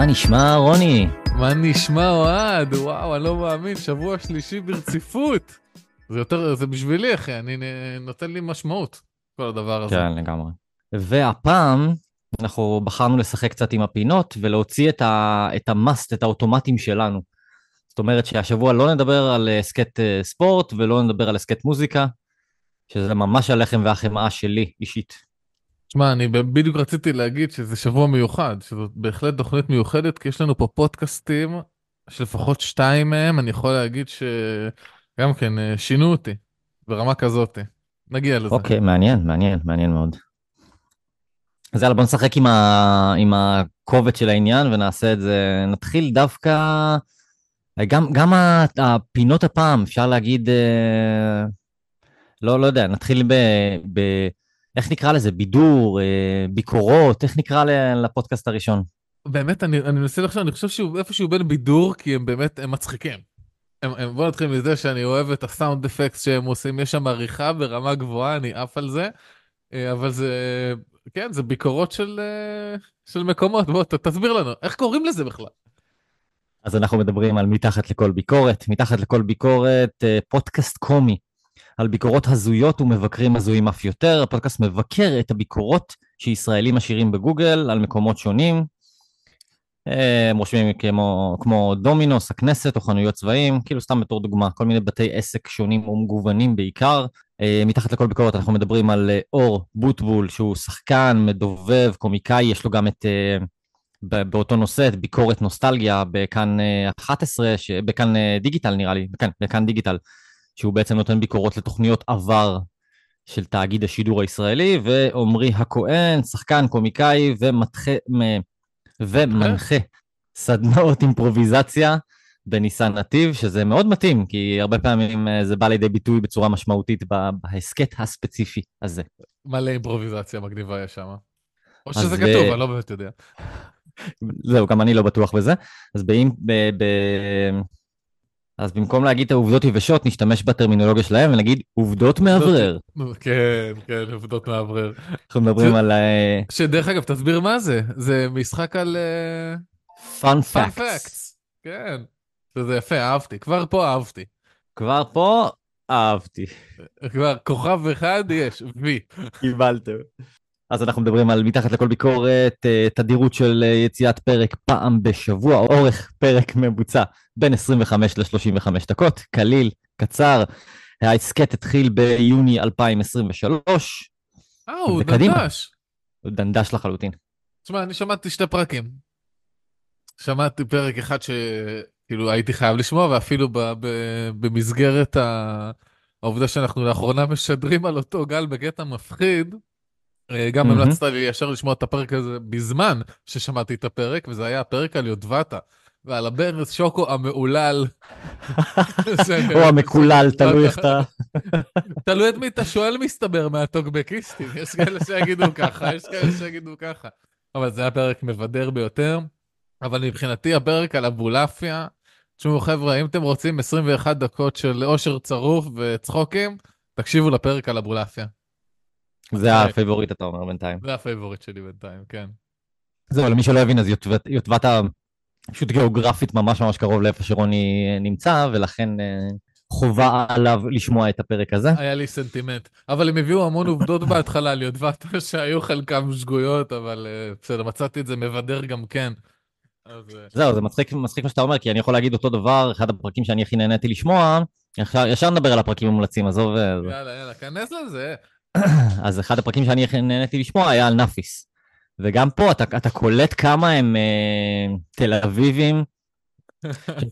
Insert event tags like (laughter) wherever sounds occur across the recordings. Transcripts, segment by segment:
מה נשמע, רוני? מה נשמע, אוהד? וואו, אני לא מאמין, שבוע שלישי ברציפות. זה יותר, זה בשבילי, אחי, אני נותן לי משמעות, כל הדבר הזה. כן, לגמרי. והפעם אנחנו בחרנו לשחק קצת עם הפינות ולהוציא את, ה, את המאסט, את האוטומטים שלנו. זאת אומרת שהשבוע לא נדבר על הסכת אה, ספורט ולא נדבר על הסכת מוזיקה, שזה ממש הלחם והחמאה שלי אישית. שמע, אני בדיוק רציתי להגיד שזה שבוע מיוחד, שזאת בהחלט תוכנית מיוחדת, כי יש לנו פה פודקאסטים, שלפחות שתיים מהם, אני יכול להגיד שגם כן אה, שינו אותי, ברמה כזאת. נגיע לזה. אוקיי, okay, מעניין, מעניין, מעניין מאוד. אז יאללה, בוא נשחק עם, ה... עם הקובץ של העניין ונעשה את זה. נתחיל דווקא, גם, גם הפינות הפעם, אפשר להגיד, אה, לא, לא יודע, נתחיל ב... ב... איך נקרא לזה? בידור, אה, ביקורות, איך נקרא לפודקאסט הראשון? באמת, אני, אני מנסה לחשוב, אני חושב שהוא איפשהו בין בידור, כי הם באמת, הם מצחיקים. הם, הם, בוא נתחיל מזה שאני אוהב את הסאונד אפקט שהם עושים, יש שם עריכה ברמה גבוהה, אני עף על זה, אה, אבל זה, כן, זה ביקורות של, אה, של מקומות, בוא, ת, תסביר לנו, איך קוראים לזה בכלל? אז אנחנו מדברים על מתחת לכל ביקורת, מתחת לכל ביקורת, פודקאסט קומי על ביקורות הזויות ומבקרים הזויים אף יותר. הפודקאסט מבקר את הביקורות שישראלים משאירים בגוגל על מקומות שונים. הם רושמים כמו, כמו דומינוס, הכנסת או חנויות צבעים, כאילו סתם בתור דוגמה, כל מיני בתי עסק שונים ומגוונים בעיקר. אה, מתחת לכל ביקורת אנחנו מדברים על אה, אור בוטבול, שהוא שחקן, מדובב, קומיקאי, יש לו גם את, אה, באותו נושא, את ביקורת נוסטלגיה בכאן 11, בכאן דיגיטל נראה לי, בכאן, בכאן דיגיטל, שהוא בעצם נותן ביקורות לתוכניות עבר של תאגיד השידור הישראלי, ועמרי הכהן, שחקן, קומיקאי ומתחה, ומנחה סדנאות אימפרוביזציה בניסן נתיב, שזה מאוד מתאים, כי הרבה פעמים אה, זה בא לידי ביטוי בצורה משמעותית בהסכת הספציפי הזה. מלא אימפרוביזציה מגניבה יש שם. או שזה כתוב, אני לא באמת יודע. זהו, גם אני לא בטוח בזה. אז באם, ב, ב, אז במקום להגיד את העובדות יבשות, נשתמש בטרמינולוגיה שלהם ונגיד עובדות מאוורר. כן, כן, עובדות מאוורר. אנחנו מדברים על... אה, שדרך אגב, תסביר מה זה. זה משחק על... פאנ פאקטס. כן. זה יפה, אהבתי. כבר פה אהבתי. כבר פה אהבתי. כבר כוכב אחד יש, וי. קיבלתם. אז אנחנו מדברים על מתחת לכל ביקורת, אה, תדירות של אה, יציאת פרק פעם בשבוע, אורך פרק ממוצע בין 25 ל-35 דקות, קליל, קצר. ההסכת התחיל ביוני 2023. אה, הוא דנדש. הוא דנדש לחלוטין. תשמע, אני שמעתי שתי פרקים. שמעתי פרק אחד שכאילו הייתי חייב לשמוע, ואפילו ב- ב- במסגרת העובדה שאנחנו לאחרונה משדרים על אותו גל בקטע מפחיד, גם המלצת לי ישר לשמוע את הפרק הזה בזמן ששמעתי את הפרק, וזה היה הפרק על יודבטה. ועל הברז שוקו המהולל. (laughs) או המקולל, תלוי איך אתה... (laughs) תלוי את מי אתה שואל מסתבר מהטוקבקיסטים, (laughs) יש כאלה שיגידו ככה, יש כאלה שיגידו ככה. אבל זה היה פרק מבדר ביותר. אבל מבחינתי הפרק על אבולעפיה, תשמעו חבר'ה, אם אתם רוצים 21 דקות של אושר צרוף וצחוקים, תקשיבו לפרק על אבולעפיה. זה ה favorite, אתה אומר, בינתיים. זה ה favorite שלי בינתיים, כן. זהו, למי שלא יבין, אז יוטבתה פשוט גיאוגרפית ממש ממש קרוב לאיפה שרוני נמצא, ולכן אה, חובה עליו לשמוע את הפרק הזה. היה לי סנטימנט. אבל הם הביאו המון עובדות בהתחלה על יוטבתה, (laughs) שהיו חלקם שגויות, אבל אה, בסדר, מצאתי את זה מבדר גם כן. אה, זהו, זה מצחיק, מצחיק מה שאתה אומר, כי אני יכול להגיד אותו דבר, אחד הפרקים שאני הכי נהניתי לשמוע, ישר, ישר נדבר על הפרקים המומלצים, עזוב... יאללה, יאללה, כנס לזה. (clears throat) אז אחד הפרקים שאני הכי נהניתי לשמוע היה על נאפיס. וגם פה אתה, אתה קולט כמה הם אה, תל אביבים,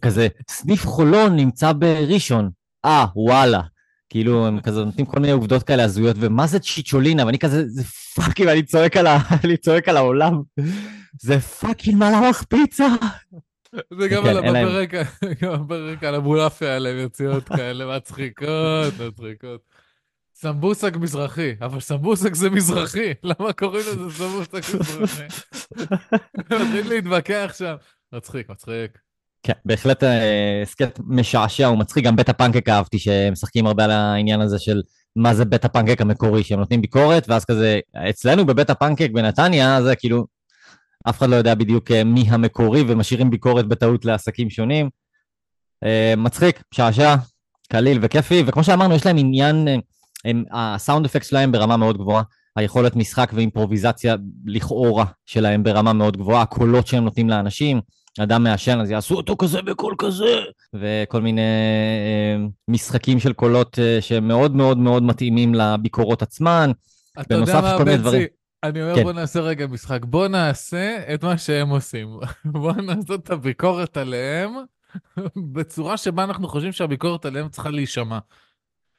כזה, סניף חולון נמצא בראשון, אה, וואלה. כאילו, הם כזה נותנים כל מיני עובדות כאלה הזויות, ומה זה צ'יצ'ולינה? ואני כזה, זה פאקינג, אני צועק על, ה... (laughs) אני צועק על העולם. זה פאקינג מלאך פיצה. זה גם כן, על הפרק, (laughs) גם הפרק על הבולאפיה האלה, יציאות כאלה מצחיקות, מצחיקות. סמבוסק מזרחי, אבל סמבוסק זה מזרחי, (laughs) למה קוראים לזה סמבוסק (laughs) מזרחי? מתחיל להתווכח שם. מצחיק, מצחיק. כן, בהחלט הסכת משעשע ומצחיק, גם בית הפנקק אהבתי, שמשחקים הרבה על העניין הזה של מה זה בית הפנקק המקורי, שהם נותנים ביקורת, ואז כזה, אצלנו בבית הפנקק בנתניה, זה כאילו, אף אחד לא יודע בדיוק אה, מי המקורי ומשאירים ביקורת בטעות לעסקים שונים. אה, מצחיק, שעשע, קליל וכיפי, וכמו שאמרנו, יש להם עניין, אה, הם, הסאונד אפקט שלהם ברמה מאוד גבוהה, היכולת משחק ואימפרוביזציה לכאורה שלהם ברמה מאוד גבוהה, הקולות שהם נותנים לאנשים, אדם מעשן אז יעשו אותו כזה בקול כזה, וכל מיני אה, משחקים של קולות אה, שהם מאוד מאוד מתאימים לביקורות עצמן. אתה יודע מה, בנצי? דברים. אני אומר כן. בוא נעשה רגע משחק. בוא נעשה את מה שהם עושים. (laughs) בוא נעשה את הביקורת עליהם בצורה שבה אנחנו חושבים שהביקורת עליהם צריכה להישמע.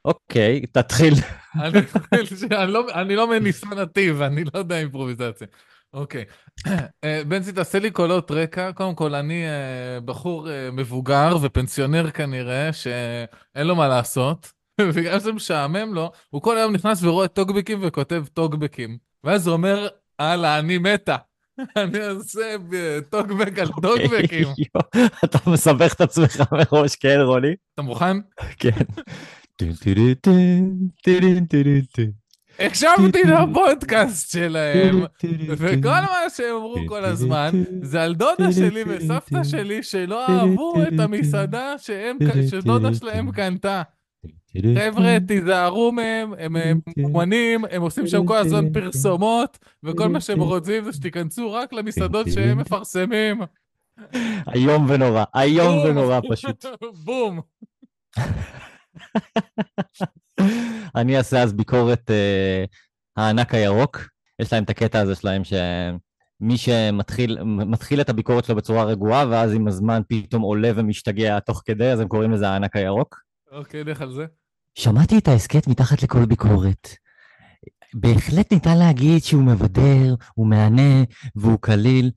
אוקיי, תתחיל. אני לא- לא מניסה נתיב, אני לא יודע אימפרוביזציה. אוקיי. אה, בנצי, תעשה לי קולות רקע. קודם כל, אני אה, בחור אה, מבוגר ופנסיונר כנראה, שאין לו מה לעשות. (laughs) בגלל שזה משעמם לו, הוא כל היום נכנס ורואה טוקבקים וכותב טוקבקים. ואז הוא אומר, הלאה, אני מתה. (laughs) אני עושה טוקבק על טוקבקים. יואו, (laughs) אתה מסבך את עצמך מראש, כן, רוני? אתה מוכן? כן. הקשבתי לפודקאסט שלהם. וכל מה שהם אמרו כל הזמן זה על דודה שלי וסבתא שלי שלא אהבו את המסעדה שהם, שדודה שלהם קנתה. חבר'ה, תיזהרו מהם, הם אומנים, הם עושים שם כל הזמן פרסומות, וכל מה שהם רוצים זה שתיכנסו רק למסעדות שהם מפרסמים. איום ונורא, איום. ונורא פשוט. בום. אני אעשה אז ביקורת אה, הענק הירוק. יש להם את הקטע הזה שלהם שמי שמתחיל מתחיל את הביקורת שלו בצורה רגועה, ואז עם הזמן פתאום עולה ומשתגע תוך כדי, אז הם קוראים לזה הענק הירוק. אוקיי, לך על זה. שמעתי את ההסכת מתחת לכל ביקורת. בהחלט ניתן להגיד שהוא מבדר, הוא מהנה והוא קליל,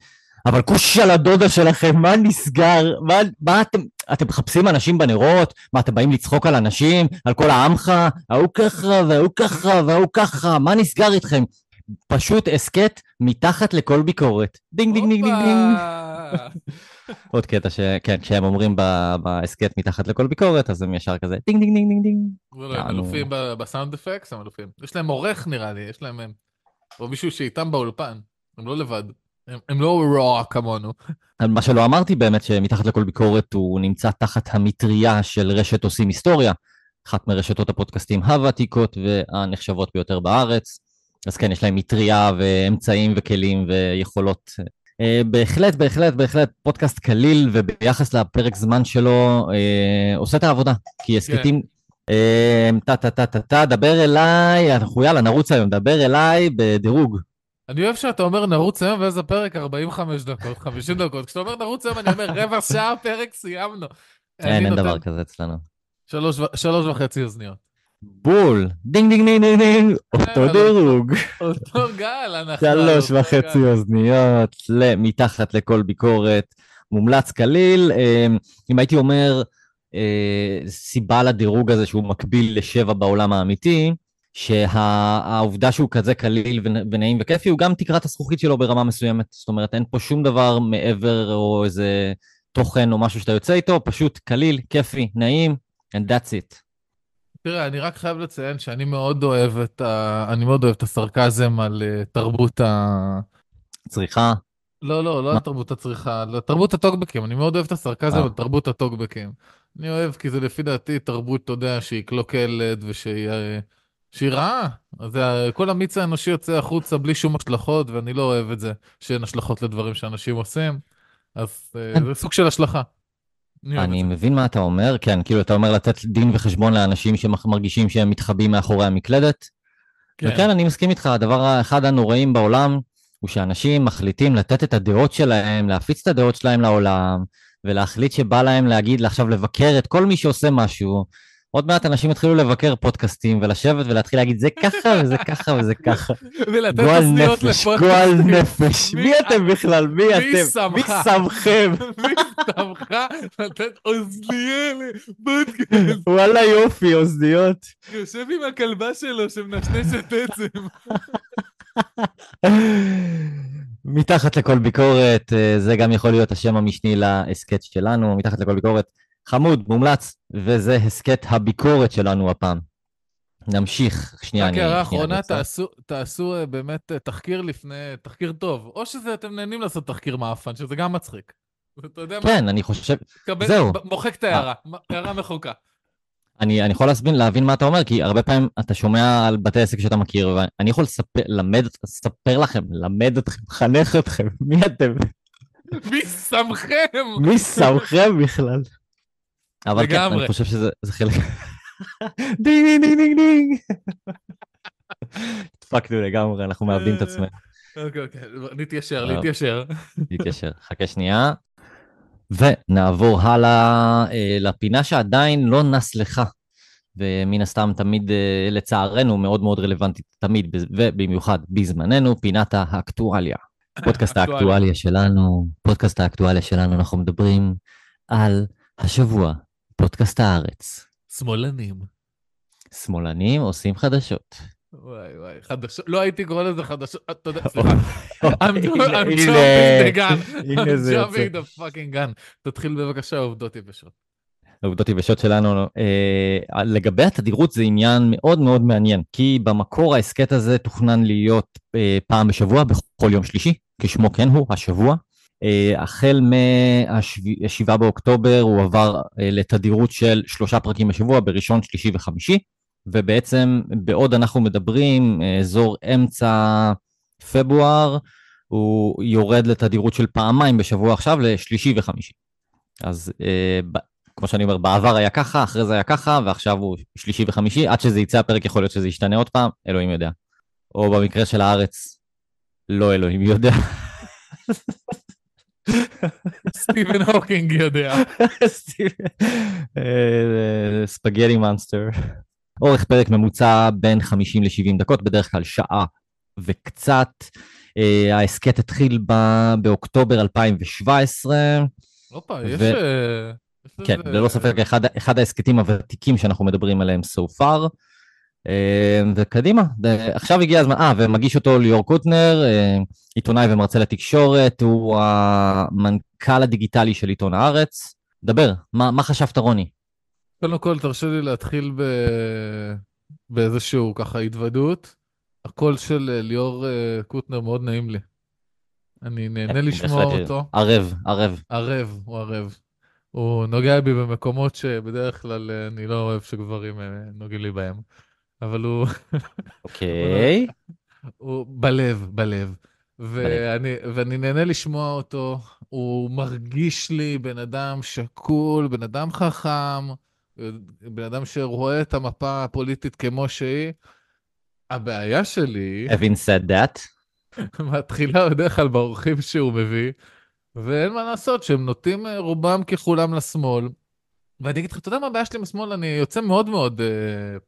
אבל כוש על הדודה שלכם, מה נסגר? מה, מה אתם, אתם מחפשים אנשים בנרות? מה, אתם באים לצחוק על אנשים? על כל העמך? ההוא ככה וההוא ככה וההוא ככה, מה נסגר איתכם? פשוט הסכת מתחת לכל ביקורת. ding ding ding ding ding. (laughs) עוד קטע שכן, כשהם אומרים בהסכת מתחת לכל ביקורת, אז הם ישר כזה דינג דינג דינג דינג דינג. הם. אלופים ב sound effects, הם אלופים. יש להם עורך נראה לי, יש להם... הם- או מישהו שאיתם באולפן, הם לא לבד. הם- הם לא רוע כמונו. מה שלא אמרתי באמת, שמתחת לכל ביקורת הוא נמצא תחת המטריה של רשת עושים היסטוריה, אחת מרשתות הפודקאסטים הוותיקות והנחשבות ביותר בארץ. אז כן, יש להם מטריה ואמצעים וכלים ויכולות. אה, בהחלט, בהחלט, בהחלט, פודקאסט קליל וביחס לפרק זמן שלו אה, עושה את העבודה. כי הסכתים... אה, טה טה טה טה טה, דבר אליי, אנחנו יאללה נרוץ היום, דבר אליי בדירוג. אני אוהב שאתה אומר נרוץ היום ואיזה פרק 45 דקות, 50 דקות. כשאתה אומר נרוץ היום אני אומר רבע שעה פרק סיימנו. אין, אין דבר כזה אצלנו. שלוש וחצי אוזניות. בול, ding ding ding ding ding, אותו יאללה. דירוג. אותו גל אנחנו... שלוש וחצי. אוזניות, מתחת לכל ביקורת, מומלץ קליל. אה, אם הייתי אומר, אה, סיבה לדירוג הזה שהוא מקביל לשבע בעולם האמיתי, שהעובדה שהוא כזה קליל ונ- ונעים וכיפי, הוא גם תקרת הזכוכית שלו ברמה מסוימת. זאת אומרת, אין פה שום דבר מעבר או איזה תוכן או משהו שאתה יוצא איתו, פשוט קליל, כיפי, נעים, and that's it. תראה, אני רק חייב לציין שאני מאוד אוהב את ה... אני מאוד אוהב את הסרקזם על אה, תרבות ה... צריכה, לא, לא, לא על תרבות הצריכה, על תרבות הטוקבקים. אני מאוד אוהב את הסרקזם אה. על תרבות הטוקבקים. אני אוהב כי זה לפי דעתי תרבות, אתה יודע, שהיא קלוקלת ושהיא אה, שהיא רעה. אז זה- כל המיץ האנושי יוצא החוצה בלי שום השלכות, ואני לא אוהב את זה, שאין השלכות לדברים שאנשים עושים. אז אה, כן. זה סוג של השלכה. אני. מבין מה אתה אומר, כן, כאילו אתה אומר לתת דין וחשבון לאנשים שמרגישים שהם מתחבאים מאחורי המקלדת. וכן, אני מסכים איתך, הדבר האחד הנוראים בעולם הוא שאנשים מחליטים לתת את הדעות שלהם, להפיץ את הדעות שלהם לעולם, ולהחליט שבא להם להגיד, עכשיו לבקר את כל מי שעושה משהו. עוד מעט אנשים יתחילו לבקר פודקאסטים ולשבת ולהתחיל להגיד זה ככה וזה (laughs) ככה וזה ככה. גועל נפש. גועל נפש. מי- אתם בכלל? מי אתם? מי שמכם? (laughs) מי שמך לתת אוזנייה לפודקאסט? וואלה יופי, אוזניות. יושב עם הכלבה שלו שמנשנשת עצם. (laughs) מתחת לכל ביקורת, אה, זה גם יכול להיות השם המשני להסכת שלנו, מתחת לכל ביקורת. חמוד, מומלץ, וזה הסכת הביקורת שלנו הפעם. נמשיך. שנייה, רק אני... הערה שנייה, אחרונה. תעשו, תעשו אה, באמת אה, תחקיר לפני, תחקיר טוב, או שזה אתם נהנים לעשות תחקיר מעפן, שזה גם מצחיק. אתה יודע מה? כן, אני חושב... קבל- זהו. מוחק את ההערה, הערה מחוקה. אני, אני יכול להסביר, להבין מה אתה אומר, כי הרבה פעמים אתה שומע על בתי עסק שאתה מכיר, ואני יכול לספר, למד, לספר לכם, למד אתכם, לחנך אתכם, מי אתם? מי שמכם? מי שמכם בכלל? אבל כן. אני חושב שזה זה חלק... (laughs) דינג דינג דינג דינג. הדפקנו לגמרי, אנחנו מאבדים את עצמנו. אוקיי, אוקיי, להתיישר, טוב. להתיישר. להתיישר. חכה שנייה. ונעבור הלאה אה, לפינה שעדיין לא נסלחה, ומן הסתם תמיד, אה, לצערנו, מאוד מאוד רלוונטית, תמיד, ובמיוחד בזמננו, פינת האקטואליה. פודקאסט אקטואליה. האקטואליה שלנו, פודקאסט האקטואליה שלנו, אנחנו מדברים על השבוע, פודקאסט הארץ. שמאלנים. שמאלנים עושים חדשות. וואי וואי, חדשות, לא הייתי קורא לזה חדשות, אתה יודע, (laughs) סליחה. I'm jumping the gun. I'm jumping the fucking gun. תתחיל בבקשה עובדות יבשות. העובדות יבשות שלנו. אה, לגבי התדירות זה עניין מאוד מאוד מעניין, כי במקור ההסכת הזה תוכנן להיות אה, פעם בשבוע, בכל יום שלישי, כשמו כן הוא, השבוע. אה, החל מה-7 באוקטובר הוא עבר אה, לתדירות של שלושה פרקים בשבוע, בראשון, שלישי וחמישי, ובעצם בעוד אנחנו מדברים, אה, אזור אמצע פברואר, הוא יורד לתדירות של פעמיים בשבוע עכשיו, לשלישי וחמישי. אז כמו שאני אומר, בעבר היה ככה, אחרי זה היה ככה, ועכשיו הוא שלישי וחמישי, עד שזה יצא הפרק יכול להיות שזה ישתנה עוד פעם, אלוהים יודע. או במקרה של הארץ, לא אלוהים יודע. (laughs) סטיבן הוקינג יודע. אה, spaghetti monster. אורך פרק ממוצע בין 50 ל-70 דקות, בדרך כלל שעה וקצת. אה, ההסכת התחיל באוקטובר 2017. הופה, יש... אה, כן, ללא ספק אחד ההסכתים הוותיקים שאנחנו מדברים עליהם so far. אה, וקדימה, עכשיו הגיע הזמן, אה, ומגיש אותו ליאור קוטנר, אה, עיתונאי ומרצה לתקשורת, הוא המנכ"ל הדיגיטלי של עיתון הארץ. דבר, מה, מה חשבת רוני? קודם כל, תרשה לי להתחיל ב... באיזשהו ככה התוודות. הקול של אה, ליאור אה, קוטנר מאוד נעים לי. אני נהנה לשמוע אותו. ערב, ערב. ערב, הוא ערב. הוא נוגע בי במקומות שבדרך כלל אה, אני לא אוהב שגברים נוגעים לי בהם. אבל הוא, אוקיי. הוא בלב, בלב. ואני, ואני נהנה לשמוע אותו. הוא מרגיש לי בן אדם שקול, בן אדם חכם, בן אדם שרואה את המפה הפוליטית כמו שהיא. הבעיה שלי... having said that, (laughs) מתחילה בדרך כלל באורחים שהוא מביא, ואין מה לעשות, שהם נוטים אה, רובם ככולם לשמאל. ואני אגיד לך, אתה יודע מה הבעיה שלי עם השמאל? אני יוצא מאוד מאוד אה,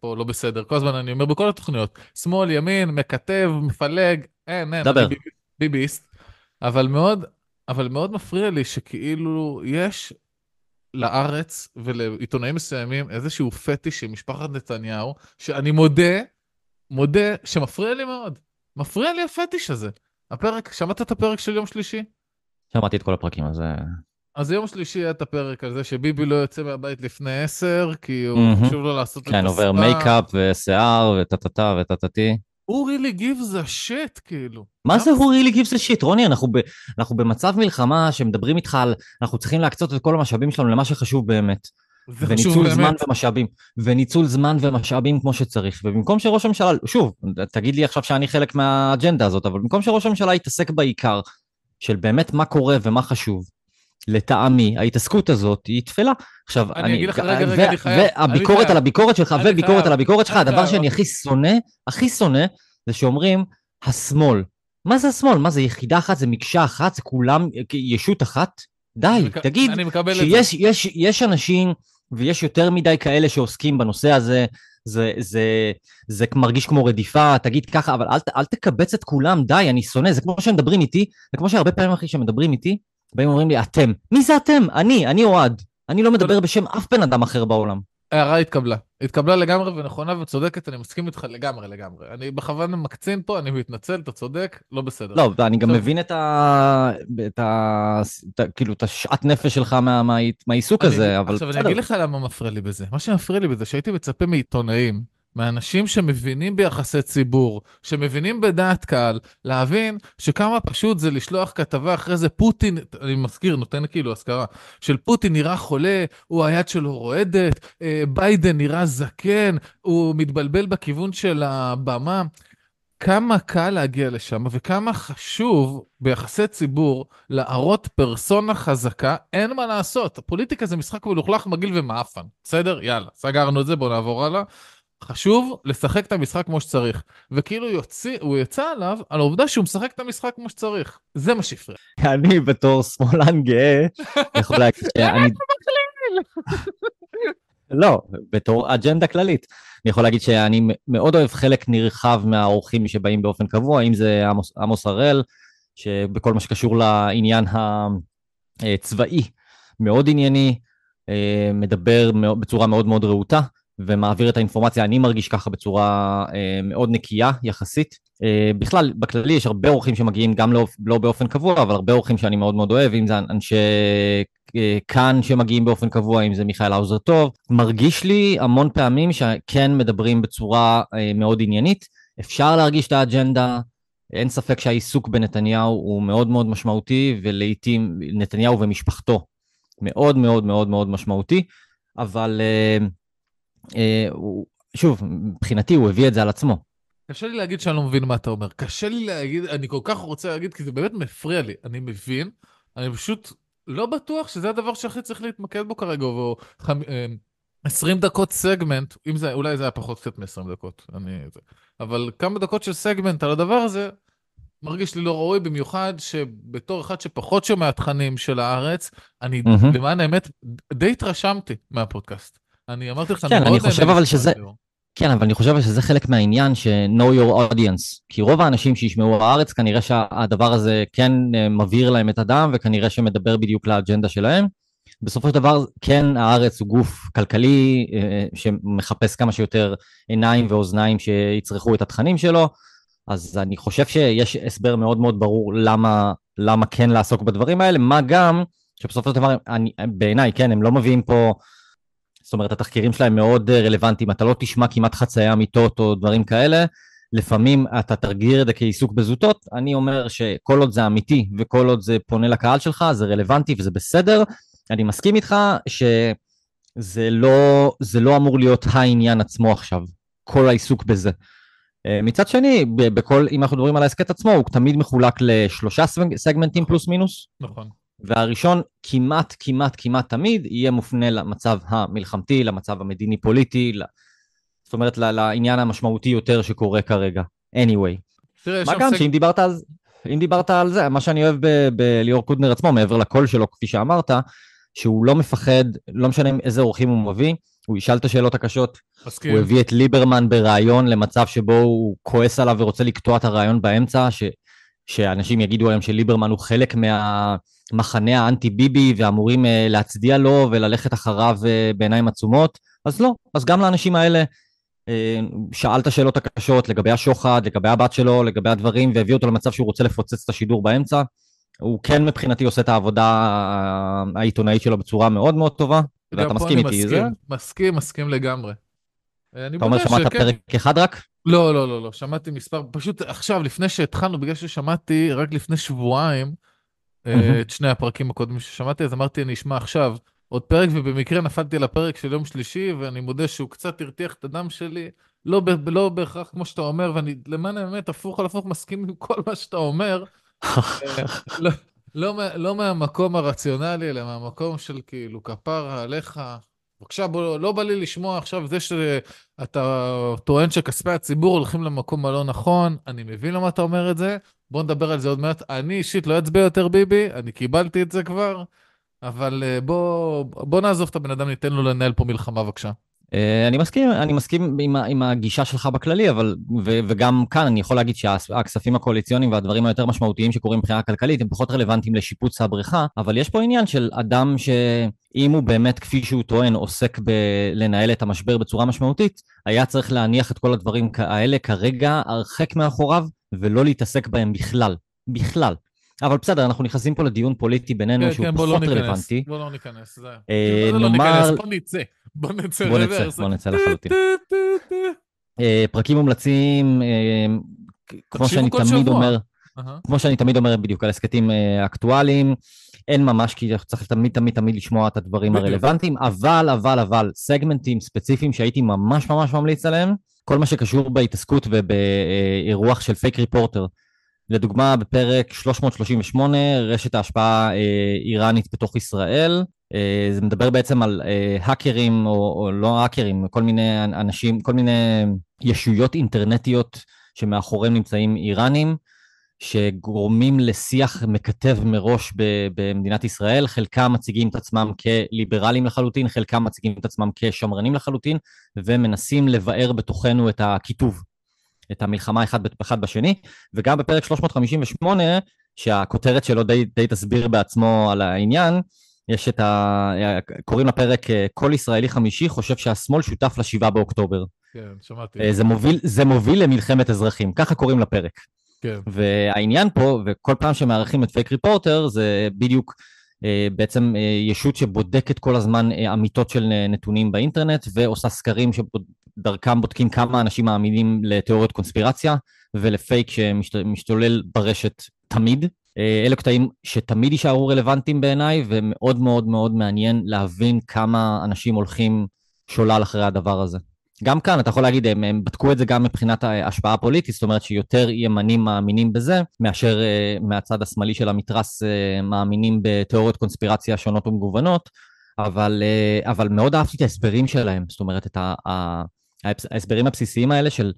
פה לא בסדר. כל הזמן אני אומר בכל התוכניות, שמאל, ימין, מקטב, מפלג, אין, אין, דבר. ביבי- ביביסט. אבל מאוד, אבל מאוד מפריע לי שכאילו יש לארץ ולעיתונאים מסוימים איזשהו פטיש של משפחת נתניהו, שאני מודה, מודה שמפריע לי מאוד. מפריע לי הפטיש הזה. הפרק, שמעת את הפרק של יום שלישי? שמעתי את כל הפרקים, אז... אז יום שלישי היה את הפרק על זה שביבי לא יוצא מהבית לפני עשר, כי הוא מהמם. חשוב לו לעשות את כן, עובר. מייקאפ ושיער וטה-טה-טה וטה-טה-טי. הוא really gives a shit, כאילו. מה זה הוא really gives a shit? רוני, אנחנו, ב, אנחנו במצב מלחמה שמדברים איתך על, אנחנו צריכים להקצות את כל המשאבים שלנו למה שחשוב באמת. זה וניצול זמן. ומשאבים. וניצול זמן ומשאבים כמו שצריך. ובמקום שראש הממשלה, שוב, תגיד לי עכשיו שאני חלק מהאג'נדה הזאת, אבל במקום שראש הממשלה יתעסק בעיקר של באמת מה קורה ומה חשוב, לטעמי, ההתעסקות הזאת היא תפלה. עכשיו, אני אגיד לך, רגע, רגע, אני חייב, אני והביקורת. על הביקורת שלך, אני וביקורת. על הביקורת שלך, אני הדבר שאני. הכי שונא, הכי שונא, זה שאומרים, השמאל. מה זה השמאל? מה זה יחידה אחת? זה מקשה אחת? זה כולם ישות אחת? די, אני תגיד אני זה. שיש יש, יש אנשים, ויש יותר מדי כאלה שעוסקים בנושא הזה, זה, זה, זה מרגיש כמו רדיפה, תגיד ככה, אבל אל, אל תקבץ את כולם, די, אני שונא, זה כמו שהם מדברים איתי, זה כמו שהרבה פעמים אחי שמדברים איתי, באים ואומרים לי, אתם. מי זה אתם? אני, אני אוהד. אני לא מדבר בשם אף בן אדם אחר בעולם. ההערה התקבלה. התקבלה לגמרי ונכונה וצודקת, אני מסכים איתך לגמרי לגמרי. אני בכוונה מקצין פה, אני מתנצל, אתה צודק, לא בסדר. לא, ואני גם מבין את ה... את ה... כאילו, את השאט נפש שלך מה... מה... מהעיסוק אני- הזה, אבל עכשיו אני. אגיד לך למה מפריע לי בזה. מה שמפריע לי בזה, שהייתי מצפה מעיתונאים, מאנשים שמבינים ביחסי ציבור, שמבינים בדעת קהל, להבין שכמה פשוט זה לשלוח כתבה אחרי זה פוטין, אני מזכיר, נותן כאילו הזכרה, של פוטין נראה חולה, הוא היד שלו רועדת, אה, ביידן נראה זקן, הוא מתבלבל בכיוון של הבמה. כמה קל להגיע לשם וכמה חשוב ביחסי ציבור להראות פרסונה חזקה, אין מה לעשות. הפוליטיקה זה משחק מלוכלך, מגעיל ומאפן. בסדר? יאללה, סגרנו את זה, בואו נעבור הלאה. חשוב לשחק את המשחק כמו שצריך. וכאילו יוצא, הוא יצא עליו על העובדה שהוא משחק את המשחק כמו שצריך. זה מה שהפריע. אני בתור שמאלן גאה, יכול להגיד (laughs) שאני... לא, בתור אג'נדה כללית. אני יכול להגיד שאני מאוד אוהב חלק נרחב מהאורחים שבאים באופן קבוע, אם זה עמוס, עמוס הראל, שבכל מה שקשור לעניין הצבאי, מאוד ענייני, אה, מדבר בצורה מאוד מאוד רהוטה, ומעביר את האינפורמציה, אני מרגיש ככה בצורה אה, מאוד נקייה יחסית. אה, בכלל, בכללי יש הרבה אורחים שמגיעים גם לא, לא באופן קבוע, אבל הרבה אורחים שאני מאוד מאוד אוהב, אם זה אנשי אה, כאן שמגיעים באופן קבוע, אם זה מיכאל האוזר טוב. מרגיש לי המון פעמים שכן מדברים בצורה אה, מאוד עניינית. אפשר להרגיש את האג'נדה, אין ספק שהעיסוק בנתניהו הוא מאוד מאוד משמעותי, ולעיתים נתניהו ומשפחתו מאוד מאוד מאוד מאוד משמעותי, אבל אה, שוב, מבחינתי הוא הביא את זה על עצמו. קשה לי להגיד שאני לא מבין מה אתה אומר. קשה לי להגיד, אני כל כך רוצה להגיד, כי זה באמת מפריע לי. אני מבין, אני פשוט לא בטוח שזה הדבר שהכי צריך להתמקד בו כרגע, או חמ... 20 אה, דקות סגמנט, אם זה, אולי זה היה פחות קצת מ-20 דקות, אני... אבל כמה דקות של סגמנט על הדבר הזה, מרגיש לי לא ראוי, במיוחד שבתור אחד שפחות שומע תכנים של הארץ, אני, mm-hmm. למען האמת, די התרשמתי מהפודקאסט. אני אמרתי לך, כן, אני חושב אבל שזה... כן, אבל אני חושב שזה חלק מהעניין ש-know your audience. כי רוב האנשים שישמעו בארץ, כנראה שהדבר הזה כן אה, מבהיר להם את הדם, וכנראה שמדבר בדיוק לאג'נדה שלהם. בסופו של דבר, כן, הארץ הוא גוף כלכלי אה, שמחפש כמה שיותר עיניים ואוזניים שיצרכו את התכנים שלו, אז אני חושב שיש הסבר מאוד מאוד ברור למה, למה כן לעסוק בדברים האלה, מה גם שבסופו של דבר, בעיניי, כן, הם לא מביאים פה... זאת אומרת, התחקירים שלהם מאוד אה, רלוונטיים, אתה לא תשמע כמעט חצאי אמיתות או דברים כאלה, לפעמים אתה תרגיר את זה כעיסוק בזוטות, אני אומר שכל עוד זה אמיתי וכל עוד זה פונה לקהל שלך, זה רלוונטי וזה בסדר. אני מסכים איתך שזה לא, לא אמור להיות העניין עצמו עכשיו, כל העיסוק בזה. אה, מצד שני, בכל, אם אנחנו מדברים על ההסכת עצמו, הוא תמיד מחולק לשלושה סגמנטים פלוס מינוס. נכון. והראשון כמעט, כמעט, כמעט תמיד יהיה מופנה למצב המלחמתי, למצב המדיני-פוליטי, זאת אומרת לעניין המשמעותי יותר שקורה כרגע. anyway. תראה, מה גם סג... שאם דיברת על, אם דיברת על זה, מה שאני אוהב בליאור קודנר עצמו, מעבר לקול שלו, כפי שאמרת, שהוא לא מפחד, לא משנה איזה אורחים הוא מביא, הוא ישאל את השאלות הקשות. מסכים. הוא הביא את ליברמן בריאיון למצב שבו הוא כועס עליו ורוצה לקטוע את הרעיון באמצע, ש, שאנשים יגידו היום שליברמן הוא חלק מה... מחנה האנטי ביבי ואמורים אה, להצדיע לו וללכת אחריו אה, בעיניים עצומות, אז לא. אז גם לאנשים האלה אה, שאל את השאלות הקשות לגבי השוחד, לגבי הבת שלו, לגבי הדברים, והביא אותו למצב שהוא רוצה לפוצץ את השידור באמצע. הוא כן מבחינתי עושה את העבודה העיתונאית שלו בצורה מאוד מאוד טובה, ואתה מסכים איתי, זה? מסכים, מסכים לגמרי. אתה אומר שמעת. פרק אחד רק? לא, לא, לא, לא, שמעתי מספר, פשוט עכשיו, לפני שהתחלנו, בגלל ששמעתי רק לפני שבועיים, mm-hmm. את שני הפרקים הקודמים ששמעתי, אז אמרתי, אני אשמע עכשיו עוד פרק, ובמקרה נפלתי על הפרק של יום שלישי, ואני מודה שהוא קצת הרתיח את הדם שלי, לא, ב- לא בהכרח כמו שאתה אומר, ואני למען האמת, הפוך על הפוך, מסכים עם כל מה שאתה אומר. (laughs) אה, לא, לא, לא מהמקום הרציונלי, אלא מהמקום של כאילו, כפרה עליך. בבקשה, בוא, לא בא לי לשמוע עכשיו זה שאתה טוען שכספי הציבור הולכים למקום הלא נכון, אני מבין למה אתה אומר את זה, בוא נדבר על זה עוד מעט. אני אישית לא אצביע יותר ביבי, אני קיבלתי את זה כבר, אבל אה, בוא, בוא נעזוב את הבן אדם, ניתן לו לנהל פה מלחמה בבקשה. אה, אני מסכים, אני מסכים עם, עם הגישה שלך בכללי, אבל, ו, וגם כאן אני יכול להגיד שהכספים הקואליציוניים והדברים היותר משמעותיים שקורים מבחינה כלכלית הם פחות רלוונטיים לשיפוץ הבריכה, אבל יש פה עניין של אדם שאם הוא באמת, כפי שהוא טוען, עוסק בלנהל את המשבר בצורה משמעותית, היה צריך להניח את כל הדברים האלה כרגע הרחק מאחוריו, ולא להתעסק בהם בכלל. בכלל. אבל בסדר, אנחנו נכנסים פה לדיון פוליטי בינינו כן, שהוא כן, פחות לא רלוונטי. בוא לא ניכנס, זה... אה, לא נאמר... לא ניכנס, בוא נצא. בוא נצא בוא נצא, בוא נצא לחלוטין. אה, פרקים מומלצים, אה, כמו שאני תמיד שבוע. אומר, אהה. כמו שאני תמיד אומר בדיוק על הסכתים אה, אקטואליים, אין ממש, כי צריך תמיד תמיד תמיד לשמוע את הדברים. הרלוונטיים, אבל, אבל, אבל, סגמנטים ספציפיים שהייתי ממש ממש ממליץ עליהם, כל מה שקשור בהתעסקות ובאירוח של פייק ריפורטר. לדוגמה, בפרק 338, רשת ההשפעה אה, איראנית בתוך ישראל, אה, זה מדבר בעצם על אה, האקרים, או, או לא האקרים, כל מיני אנשים, כל מיני ישויות אינטרנטיות שמאחוריהם נמצאים איראנים, שגורמים לשיח מקטב מראש ב- במדינת ישראל, חלקם מציגים את עצמם כליברלים לחלוטין, חלקם מציגים את עצמם כשמרנים לחלוטין, ומנסים לבאר בתוכנו את הקיטוב, את המלחמה אחד, אחד בשני, וגם בפרק 358, שהכותרת שלו די, די תסביר בעצמו על העניין, יש את ה... קוראים לפרק כל ישראלי חמישי חושב שהשמאל שותף לשבעה באוקטובר. כן, שמעתי. אה, זה מוביל, זה מוביל למלחמת אזרחים, ככה קוראים לפרק. כן. והעניין פה, וכל פעם שמארחים את פייק ריפורטר, זה בדיוק אה, בעצם אה, ישות שבודקת כל הזמן אה, אמיתות של אה, נתונים באינטרנט, ועושה סקרים שדרכם בודקים כמה אנשים מאמינים לתיאוריות קונספירציה ולפייק שמשתולל ברשת תמיד. אה, אלה קטעים שתמיד יישארו רלוונטיים בעיניי, ומאוד מאוד מאוד מעניין להבין כמה אנשים הולכים שולל אחרי הדבר הזה. גם כאן, אתה יכול להגיד, הם, הם בדקו את זה גם מבחינת ההשפעה הפוליטית, זאת אומרת שיותר ימנים מאמינים בזה, מאשר uh, מהצד השמאלי של המתרס uh, מאמינים בתיאוריות קונספירציה שונות ומגוונות, אבל, uh, אבל מאוד אהבתי את ההסברים שלהם, זאת אומרת, את ה, ה, ההסברים הבסיסיים האלה של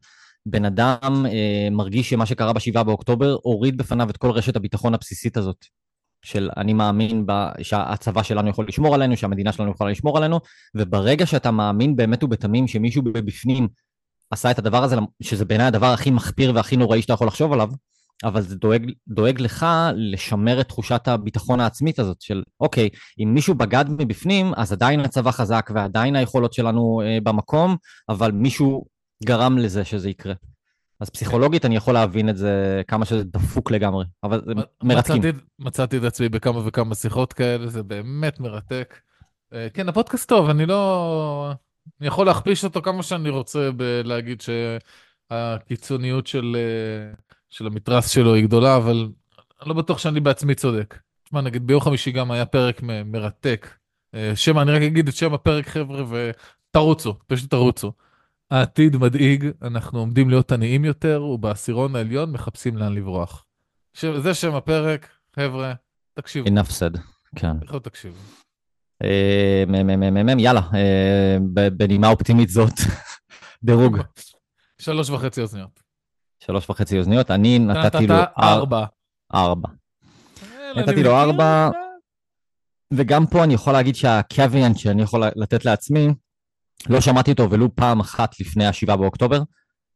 בן אדם uh, מרגיש שמה שקרה ב-7 באוקטובר הוריד בפניו את כל רשת הביטחון הבסיסית הזאת. של אני מאמין ב, שהצבא שלנו יכול לשמור עלינו, שהמדינה שלנו יכולה לשמור עלינו, וברגע שאתה מאמין באמת ובתמים שמישהו בפנים עשה את הדבר הזה, שזה בעיניי הדבר הכי מחפיר והכי נוראי שאתה יכול לחשוב עליו, אבל זה דואג, דואג לך לשמר את תחושת הביטחון העצמית הזאת של, אוקיי, אם מישהו בגד מבפנים, אז עדיין הצבא חזק ועדיין היכולות שלנו אה, במקום, אבל מישהו גרם לזה שזה יקרה. אז פסיכולוגית אני יכול להבין את זה כמה שזה דפוק לגמרי, אבל זה מרתקים. מצאתי, מצאתי את עצמי בכמה וכמה שיחות כאלה, זה באמת מרתק. אה, כן, הפודקאסט טוב, אני לא... אני יכול להכפיש אותו כמה שאני רוצה בלהגיד שהקיצוניות של, אה, של המתרס שלו היא גדולה, אבל אני לא בטוח שאני בעצמי צודק. תשמע, נגיד ביום חמישי גם היה פרק מ- מרתק. אה, שם, אני רק אגיד את שם הפרק, חבר'ה, ותרוצו, פשוט תרוצו. העתיד מדאיג, אנחנו עומדים להיות עניים יותר, ובעשירון העליון מחפשים לאן לברוח. ש... זה שם הפרק, חבר'ה, תקשיבו. enough said, כן. לכו תקשיבו. אה, מ"מ, יאללה, אה, בנימה אופטימית זאת, (laughs) דירוג. שלוש וחצי אוזניות. שלוש וחצי אוזניות, אני נתתי לו ארבע. ארבע. אה, נתתי לו ארבע, וגם פה אני יכול להגיד שהקוויאנט שאני יכול לתת לעצמי, לא שמעתי אותו ולו פעם אחת לפני השבעה באוקטובר.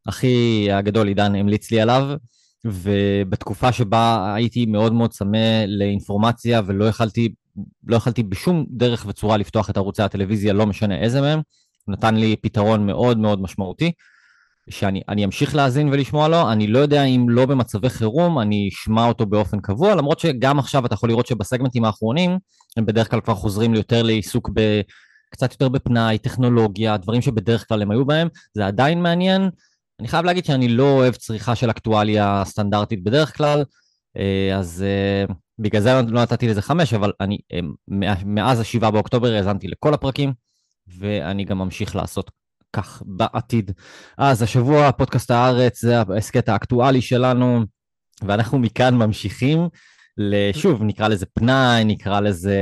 אחי הגדול עידן המליץ לי עליו, ובתקופה שבה הייתי מאוד מאוד צמא לאינפורמציה ולא יכלתי, לא יכלתי בשום דרך וצורה לפתוח את ערוצי הטלוויזיה, לא משנה איזה מהם, הוא נתן לי פתרון מאוד מאוד משמעותי, שאני אמשיך להאזין ולשמוע לו, אני לא יודע אם לא במצבי חירום, אני אשמע אותו באופן קבוע, למרות שגם עכשיו אתה יכול לראות שבסגמנטים האחרונים, הם בדרך כלל כבר חוזרים יותר לעיסוק ב... קצת יותר בפנאי, טכנולוגיה, דברים שבדרך כלל הם היו בהם, זה עדיין מעניין. אני חייב להגיד שאני לא אוהב צריכה של אקטואליה סטנדרטית בדרך כלל, אז בגלל זה לא נתתי לזה חמש, אבל אני מאז השבעה באוקטובר האזנתי לכל הפרקים, ואני גם ממשיך לעשות כך בעתיד. אז השבוע פודקאסט הארץ זה ההסכת האקטואלי שלנו, ואנחנו מכאן ממשיכים. שוב, נקרא לזה פנאי, נקרא לזה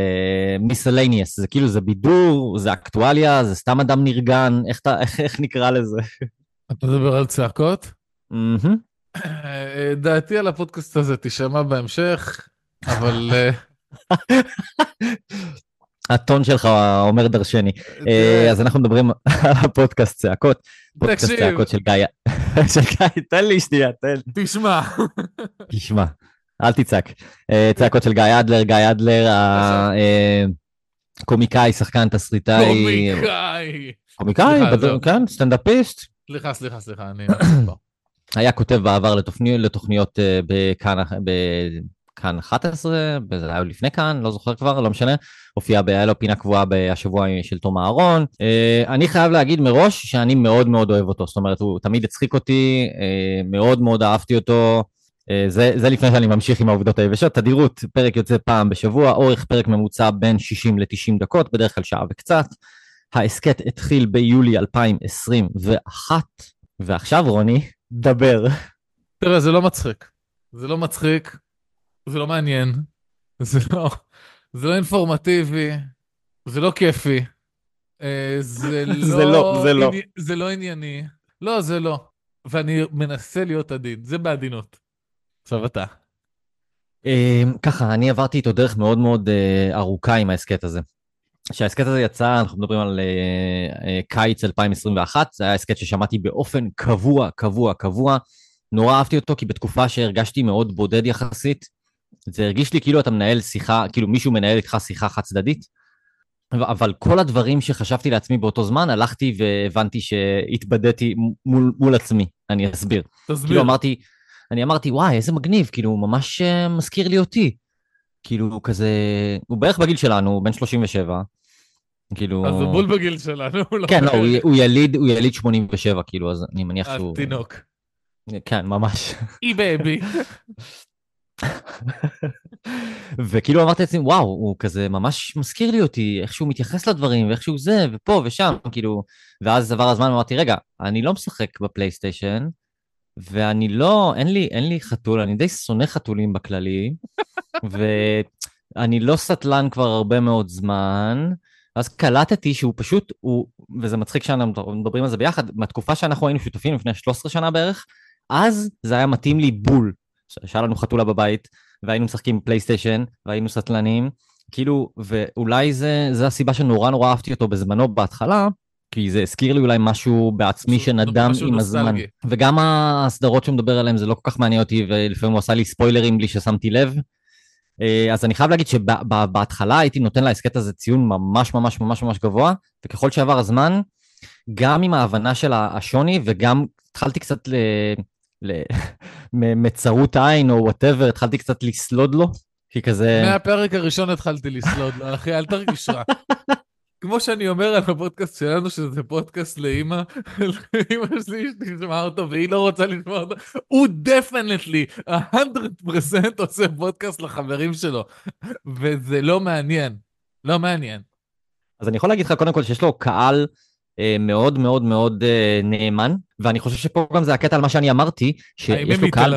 מיסלניאס, זה כאילו, זה בידור, זה אקטואליה, זה סתם אדם נרגן, איך, איך, איך נקרא לזה? אתה מדבר על צעקות? Mm-hmm. דעתי על הפודקאסט הזה תישמע בהמשך, אבל... הטון שלך אומר דרשני. אז אנחנו מדברים על הפודקאסט צעקות. פודקאסט צעקות של גיא. של גיא, תן לי שנייה, תן. תשמע. תשמע. אל תצעק. צעקות של גיא אדלר, גיא אדלר, הקומיקאי, שחקן, תסריטאי. קומיקאי. קומיקאי, כן, סטנדאפיסט. סליחה, סליחה, סליחה, אני... היה כותב בעבר לתוכניות בכאן, בכאן 11, זה היה לפני כאן, לא זוכר כבר, לא משנה, הופיע, היה לו פינה קבועה בשבוע של תום אהרון. אני חייב להגיד מראש שאני מאוד מאוד אוהב אותו, זאת אומרת, הוא תמיד הצחיק אותי, מאוד מאוד אהבתי אותו. Uh, זה, זה לפני שאני ממשיך עם העובדות היבשות, תדירות, פרק יוצא פעם בשבוע, אורך פרק ממוצע בין 60 ל-90 דקות, בדרך כלל שעה וקצת. ההסכת התחיל ביולי 2021, ועכשיו רוני, דבר. תראה, זה לא מצחיק. זה לא מצחיק, זה לא מעניין, זה לא, זה לא אינפורמטיבי, זה לא כיפי. אה, זה (laughs) לא... זה לא, זה לא. זה לא ענייני. לא, זה לא. ואני מנסה להיות עדין, זה בעדינות. עכשיו אתה. אה, ככה, אני עברתי איתו דרך מאוד מאוד אה, ארוכה עם ההסכת הזה. כשההסכת הזה יצא, אנחנו מדברים על קיץ 2021, זה היה הסכת ששמעתי באופן קבוע, קבוע, קבוע. נורא אהבתי אותו, כי בתקופה שהרגשתי מאוד בודד יחסית, זה הרגיש לי כאילו אתה מנהל שיחה, כאילו מישהו מנהל איתך שיחה חד צדדית, אבל כל הדברים שחשבתי לעצמי באותו זמן, הלכתי והבנתי שהתבדיתי מול, מול עצמי, אני אסביר. תסביר. כאילו אמרתי, אני אמרתי, וואי, איזה מגניב, כאילו, הוא ממש אה, מזכיר לי אותי. כאילו, הוא כזה, הוא בערך בגיל שלנו, הוא בן 37. כאילו... אז הוא בול בגיל שלנו. לא כן, לא, הוא, הוא, יליד, הוא יליד 87, כאילו, אז אני מניח שהוא... התינוק. כן, ממש. A baby. וכאילו אמרתי לעצמי, וואו, הוא כזה ממש מזכיר לי אותי, איך שהוא מתייחס לדברים, ואיך שהוא זה, ופה ושם, כאילו... ואז עבר הזמן ואמרתי, רגע, אני לא משחק בפלייסטיישן, ואני לא, אין לי, אין לי חתול, אני די שונא חתולים בכללי, ואני לא סטלן כבר הרבה מאוד זמן, ואז קלטתי שהוא פשוט, הוא, וזה מצחיק שאנחנו מדברים על זה ביחד, מהתקופה שאנחנו היינו שותפים לפני 13 שנה בערך, אז זה היה מתאים לי בול. שהיה לנו חתולה בבית, והיינו משחקים פלייסטיישן, והיינו סטלנים, כאילו, ואולי זה, זה הסיבה שנורא נורא אהבתי אותו בזמנו בהתחלה, כי זה הזכיר לי אולי משהו בעצמי שנדם עם הזמן. וגם הסדרות שהוא מדבר עליהן זה לא כל כך מעניין אותי, ולפעמים הוא עשה לי ספוילרים בלי ששמתי לב. אה, אז אני חייב להגיד שבהתחלה הייתי נותן להסכת הזה ציון ממש ממש ממש ממש גבוה, וככל שעבר הזמן, גם עם ההבנה של השוני וגם התחלתי קצת ל... (laughs) מצרות עין או whatever, התחלתי קצת לסלוד לו, כי כזה... מהפרק הראשון התחלתי לסלוד לו, אחי, אל תרגיש רע. (laughs) כמו שאני אומר על הפודקאסט שלנו, שזה פודקאסט לאימא, לאימא שלי שתשמע אותו והיא לא רוצה לשמוע אותו, הוא definitely, 100% עושה פודקאסט לחברים שלו, וזה לא מעניין, לא מעניין. אז אני יכול להגיד לך קודם כל שיש לו קהל אה, מאוד מאוד מאוד אה, נאמן, ואני חושב שפה גם זה הקטע על מה שאני אמרתי, שיש לו קהל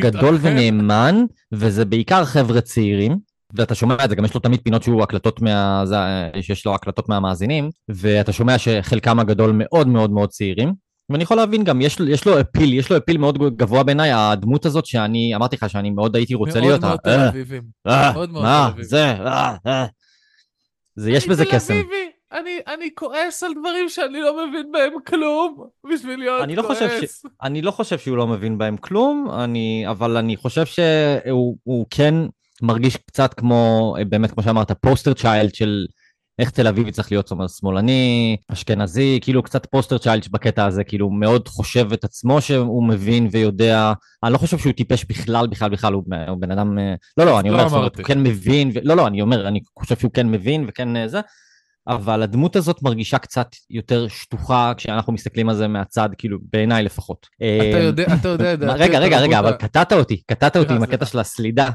גדול ונאמן, וזה בעיקר חבר'ה צעירים, ואתה שומע את זה, גם יש לו תמיד פינות שהוא הקלטות מה... זה, שיש לו הקלטות מהמאזינים, ואתה שומע שחלקם הגדול מאוד מאוד מאוד צעירים. ואני יכול להבין גם, יש, יש לו אפיל, יש לו אפיל מאוד גבוה בעיניי, הדמות הזאת שאני אמרתי לך שאני מאוד הייתי רוצה מאוד להיות. מאוד תל אביבים. מאוד מאוד תל אביבים. זה, זה, יש בזה קסם. אני, אני כועס על דברים שאני לא מבין בהם כלום, בשביל להיות אני לא כועס. ש... אני לא חושב שהוא לא מבין בהם כלום, אני, אבל אני חושב שהוא כן מרגיש קצת כמו, באמת, כמו שאמרת, פוסטר צ'יילד של איך תל אביב צריך להיות, זאת אומרת, שמאלני, אשכנזי, כאילו קצת פוסטר צ'יילד בקטע הזה, כאילו מאוד חושב את עצמו שהוא מבין ויודע, אני לא חושב שהוא טיפש בכלל, בכלל, בכלל, הוא, הוא בן אדם, לא, לא, אני אומר, לא הוא כן מבין, ו... לא, לא, אני אומר, אני חושב שהוא כן מבין וכן אה, זה, אבל הדמות הזאת מרגישה קצת יותר שטוחה כשאנחנו מסתכלים על זה מהצד, כאילו, בעיניי לפחות. אתה יודע, אתה יודע, רגע, רגע, רגע, אבל קטעת אותי, קטעת אותי עם הקטע של הסלידה.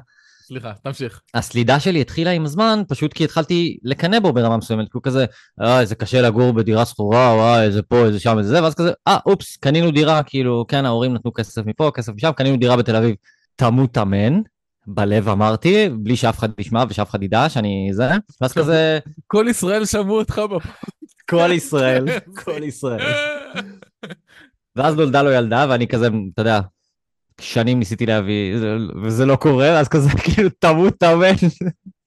סליחה, תמשיך. הסלידה שלי התחילה עם הזמן, פשוט כי התחלתי לקנא בו ברמה מסוימת, כאילו כזה, אה, איזה קשה לגור בדירה שכורה, וואי, איזה פה, איזה שם, איזה זה, ואז כזה, אה, אופס, קנינו דירה, כאילו, כן, ההורים נתנו כסף מפה, כסף משם, קנינו דירה בתל אביב. תמות אמן, בלב אמרתי, בלי שאף אחד ישמע ושאף אחד ידע שאני זה, ואז כזה... כל ישראל שמעו אותך בפודקאסט. כל ישראל, כל ישראל. (laughs) ואז נולדה לו ילדה, ואני כזה, אתה יודע, שנים ניסיתי להביא, וזה לא קורה, אז כזה (laughs) כאילו תמות תאמן.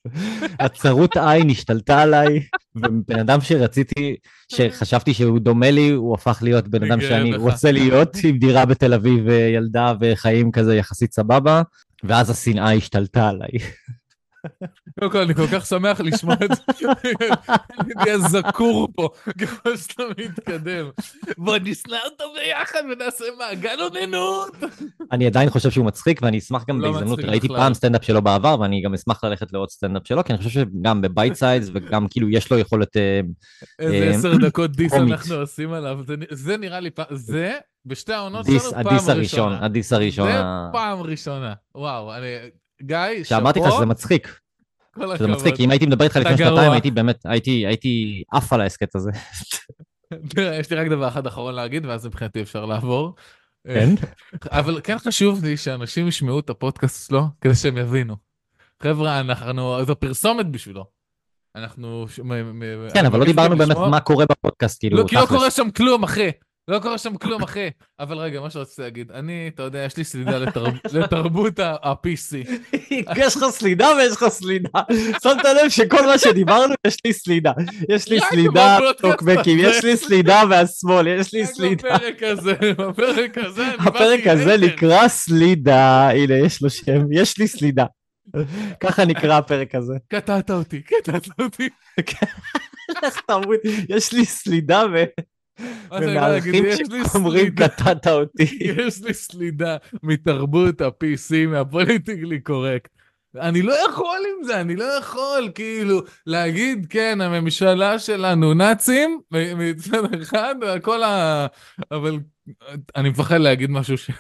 (laughs) הצרות עין השתלטה עליי, ובן אדם שרציתי, שחשבתי שהוא דומה לי, הוא הפך להיות בן אדם שאני רוצה להיות, עם דירה בתל אביב וילדה וחיים כזה יחסית סבבה, ואז השנאה השתלטה עליי. קודם כל, אני כל כך שמח לשמוע את זה. אני זקור פה ככל שאתה מתקדם. בוא נשנא אותו ביחד ונעשה מעגל אוננות. אני עדיין חושב שהוא מצחיק, ואני אשמח גם לא בהזדמנות, ראיתי. פעם סטנדאפ שלו בעבר, ואני גם אשמח ללכת לעוד סטנדאפ שלו, כי אני חושב שגם ב bite sizes, וגם כאילו יש לו יכולת... אה, איזה אה, עשר דקות diss. אנחנו עושים עליו. זה נראה לי פעם, זה בשתי העונות שלנו פעם ה diss הראשון, ראשונה. ה diss הראשון, זה פעם ראשונה. וואו, אני... גיא, שאמרתי לך שאפו, שזה מצחיק, כל שזה. מצחיק, כי אם הייתי מדבר איתך לפני. שנתיים, הייתי באמת, הייתי הייתי עף על ההסכת הזה. יש לי רק דבר אחד אחרון להגיד, ואז מבחינתי אפשר לעבור. כן? (laughs) אבל כן חשוב לי שאנשים ישמעו את הפודקאסט שלו, כדי שהם יבינו. חבר'ה, אנחנו, זו פרסומת בשבילו. אנחנו... כן, אבל לא דיברנו באמת מה קורה בפודקאסט, כאילו, לא, כי לא. קורה שם כלום, אחי. לא קורה שם כלום, אחי. אבל רגע, מה שרציתי להגיד, אני, אתה יודע, יש לי סלידה לתרב- (laughs) לתרבות ה-PC. (laughs) יש לך סלידה ויש לך סלידה. שמת לב שכל מה שדיברנו, יש לי סלידה. יש לי רק סלידה, טוקבקים. יש לי סלידה מהשמאל, יש לי רק סלידה. בפרק הזה, בפרק הזה, הפרק הזה. נקרא סלידה, הנה, יש לו שם, יש לי סלידה. ככה נקרא הפרק הזה. קטעת אותי, קטעת אותי. (laughs) אומר, יש לי סלידה ו- ומארחים שאומרים. קטעת אותי. (laughs) יש לי סלידה מתרבות ה-PC, מהפוליטיקלי קורקט. אני לא יכול עם זה, אני לא יכול, כאילו, להגיד, כן, הממשלה שלנו נאצים, מצד אחד, וכל ה... אבל אני מפחד להגיד משהו ש...